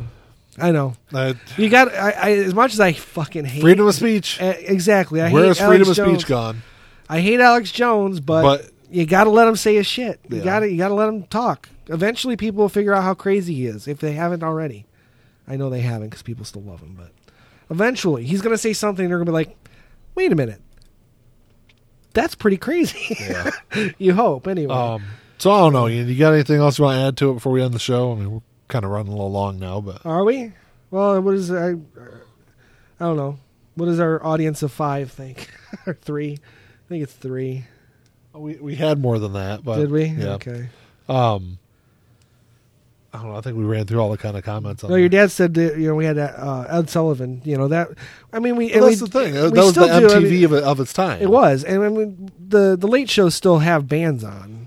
Speaker 2: I know
Speaker 1: Uh,
Speaker 2: you got. I, I as much as I fucking hate
Speaker 1: freedom of speech.
Speaker 2: Uh, exactly. I
Speaker 1: Where's
Speaker 2: hate
Speaker 1: freedom
Speaker 2: Alex
Speaker 1: of
Speaker 2: Jones.
Speaker 1: speech gone?
Speaker 2: I hate Alex Jones, but,
Speaker 1: But-
Speaker 2: you got to let him say his shit. You
Speaker 1: Yeah.
Speaker 2: got to you got to let him talk. Eventually, people will figure out how crazy he is if they haven't already. I know they haven't because people still love him, but eventually he's going to say something. They're going to be like, "Wait a minute, that's pretty crazy."
Speaker 1: Yeah.
Speaker 2: you hope anyway.
Speaker 1: um. So I don't know. Ian, you got anything else you want to add to it before we end the show? I mean, we're kind of running a little long now, but
Speaker 2: Are we? Well, what is I? I don't know. What does our audience of five think? or three? I think it's three.
Speaker 1: we we had more than that. But
Speaker 2: Did we?
Speaker 1: Yeah.
Speaker 2: Okay.
Speaker 1: Um. I don't know. I think we ran through all the kind of comments. On
Speaker 2: No, your
Speaker 1: there.
Speaker 2: dad said that, you know we had uh, Ed Sullivan. You know that. I mean, we.
Speaker 1: Well,
Speaker 2: and
Speaker 1: that's
Speaker 2: we,
Speaker 1: the thing.
Speaker 2: we
Speaker 1: That was the
Speaker 2: still do, I
Speaker 1: MTV
Speaker 2: mean,
Speaker 1: of, it, of its time.
Speaker 2: It was, and I mean the the late shows still have bands on,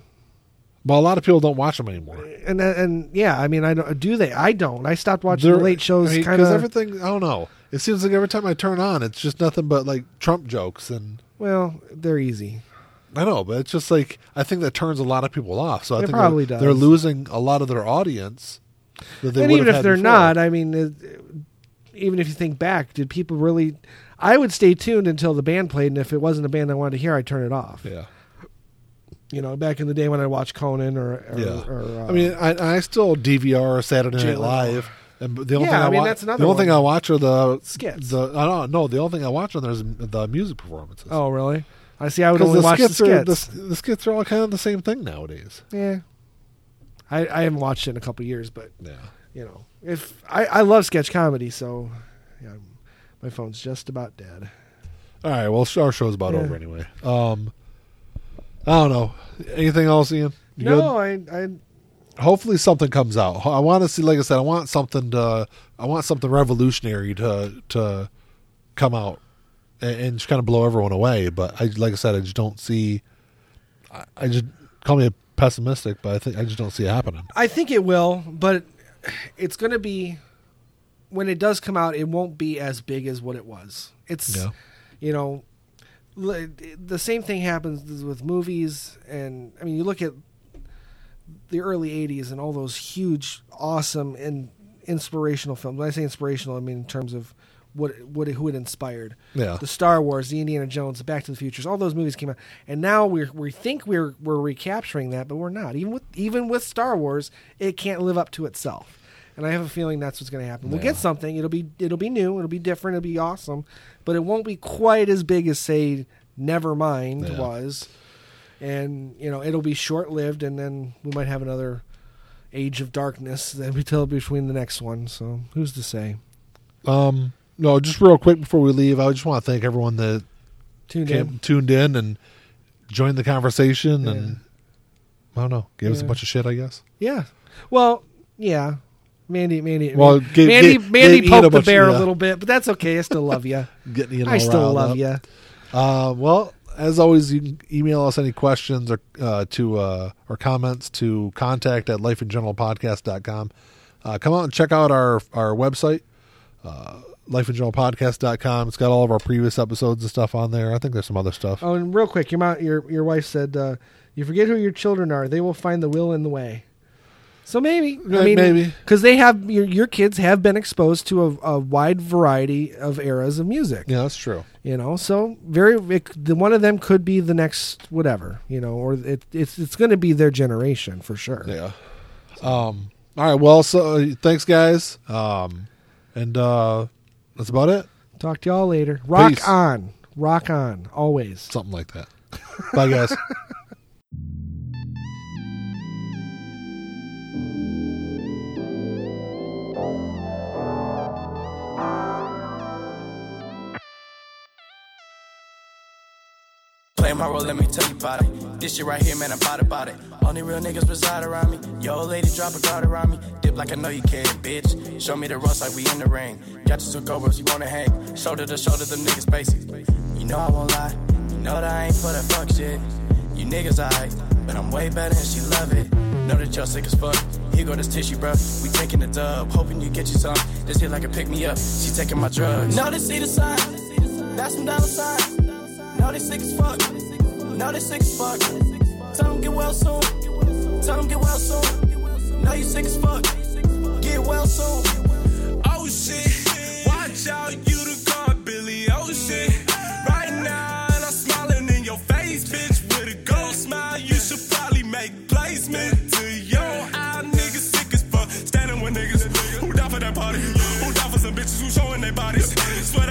Speaker 1: But a lot of people don't watch them anymore.
Speaker 2: and uh, and yeah, I mean I don't do they? I don't. I stopped watching the
Speaker 1: They're-
Speaker 2: late shows
Speaker 1: I mean,
Speaker 2: kind
Speaker 1: 'cause
Speaker 2: of.
Speaker 1: everything. I don't know. It seems like every time I turn on, it's just nothing but like Trump jokes, and
Speaker 2: Well, they're easy.
Speaker 1: I know, but it's just like I think that turns a lot of people off. So I
Speaker 2: It
Speaker 1: think
Speaker 2: probably
Speaker 1: they're,
Speaker 2: does.
Speaker 1: they're losing a lot of their audience. That they
Speaker 2: and even if they're
Speaker 1: before.
Speaker 2: not, I mean, it, even if you think back, did people really? I would stay tuned until the band played, and if it wasn't a band I wanted to hear, I'd turn it off.
Speaker 1: yeah,
Speaker 2: You know, back in the day when I watched Conan or, or,
Speaker 1: yeah.
Speaker 2: or uh,
Speaker 1: I mean, I, I still DVR Saturday Night
Speaker 2: Leno.
Speaker 1: Live, and the only
Speaker 2: Yeah,
Speaker 1: thing I,
Speaker 2: I mean,
Speaker 1: watch,
Speaker 2: that's another
Speaker 1: the only thing. I watch are the
Speaker 2: Skits.
Speaker 1: The I don't know. The only thing I watch on there is the music performances.
Speaker 2: oh really? I see. I would only
Speaker 1: the
Speaker 2: watch
Speaker 1: skits,
Speaker 2: the
Speaker 1: are
Speaker 2: skits.
Speaker 1: the, the skits are all kind of the same thing nowadays.
Speaker 2: Yeah. I, I haven't watched it in a couple years, but
Speaker 1: Yeah.
Speaker 2: you know, if I, I love sketch comedy, so yeah, my phone's just about dead.
Speaker 1: All right. Well, our show's about
Speaker 2: Yeah.
Speaker 1: over anyway. Um, I don't know. Anything else, Ian? You
Speaker 2: no, I I?
Speaker 1: Hopefully, something comes out. I want to see, like I said, I want something to, I want something revolutionary to to come out and, and just kind of blow everyone away. But I, like I said, I just don't see. I, I just call me a pessimistic, but I think I just don't see it happening.
Speaker 2: I think it will, but it's going to be when it does come out. It won't be as big as what it was. It's
Speaker 1: Yeah.
Speaker 2: you know the same thing happens with movies, and I mean you look at the early '80s and all those huge, awesome and inspirational films. When I say inspirational, I mean in terms of what what who it inspired.
Speaker 1: Yeah.
Speaker 2: The Star Wars, the Indiana Jones, the Back to the Futures, all those movies came out, and now we we think we're we're recapturing that, but we're not. Even with even with Star Wars, it can't live up to itself. And I have a feeling that's what's going to happen. We'll
Speaker 1: Yeah.
Speaker 2: get something. It'll be it'll be new. It'll be different. It'll be awesome, but it won't be quite as big as say Nevermind
Speaker 1: Yeah.
Speaker 2: was. And you know it'll be short lived, and then we might have another age of darkness that we tell between the next one. So who's to say?
Speaker 1: Um, no, just real quick before we leave, I just want to thank everyone that
Speaker 2: Tuned
Speaker 1: came,
Speaker 2: in.
Speaker 1: tuned in and joined the conversation
Speaker 2: Yeah.
Speaker 1: and I don't know, gave us a bunch of shit, I guess.
Speaker 2: Yeah. Well, yeah. Mandy, Mandy,
Speaker 1: Well,
Speaker 2: Mandy,
Speaker 1: gave-
Speaker 2: Mandy
Speaker 1: gave Ian a
Speaker 2: poked the bear a little bit, but that's okay. I still love you.
Speaker 1: Getting you
Speaker 2: I still love you.
Speaker 1: Uh, well, as always, you can email us any questions or uh, to uh, or comments to contact at lifeingeneralpodcast.com. Uh, come out and check out our our website, uh, lifeingeneralpodcast.com. It's got all of our previous episodes and stuff on there. I think there's some other stuff.
Speaker 2: Oh, and real quick, your mom, your your wife said, uh, "You forget who your children are; they will find the will in the way." So maybe, I mean,
Speaker 1: maybe.
Speaker 2: because they have your your kids have been exposed to a, a wide variety of eras of music.
Speaker 1: Yeah, that's true.
Speaker 2: You know, so very it, the one of them could be the next whatever. You know, or it, it's it's going to be their generation for sure.
Speaker 1: Yeah. Um. All right. Well, so uh, thanks, guys. Um, and uh, that's about it.
Speaker 2: Talk to y'all later. Rock
Speaker 1: Peace.
Speaker 2: on, rock on, always.
Speaker 1: Something like that. Bye, guys.
Speaker 3: In my role, let me tell you about it. This shit right here, man, I'm about about it. Only real niggas reside around me. Yo, lady, drop a guard around me. Dip like I know you can, bitch. Show me the ropes like we in the ring. Got you two cobras, you wanna hang. Shoulder to shoulder, the niggas basic. You know I won't lie. You know that I ain't for that fuck shit. You niggas alright, but I'm way better and she love it. Know that y'all sick as fuck. Here go this tissue, bro. We taking the dub, hoping you get you some. This hit like a pick me up. She taking my drugs. Know they see the sign. That's some dollar signs. Know they sick as fuck. Know they sick as fuck. Tell them get well soon. Tell them get well soon. Know you sick as fuck. Get well soon.
Speaker 4: Oh shit, watch out, you the god, Billy. Oh shit, right now, and I'm smiling in your face, bitch, with a gold smile. You should probably make placement to your eye, niggas sick as fuck. Standing with niggas who down for that party, who down for some bitches who showing their bodies. Swear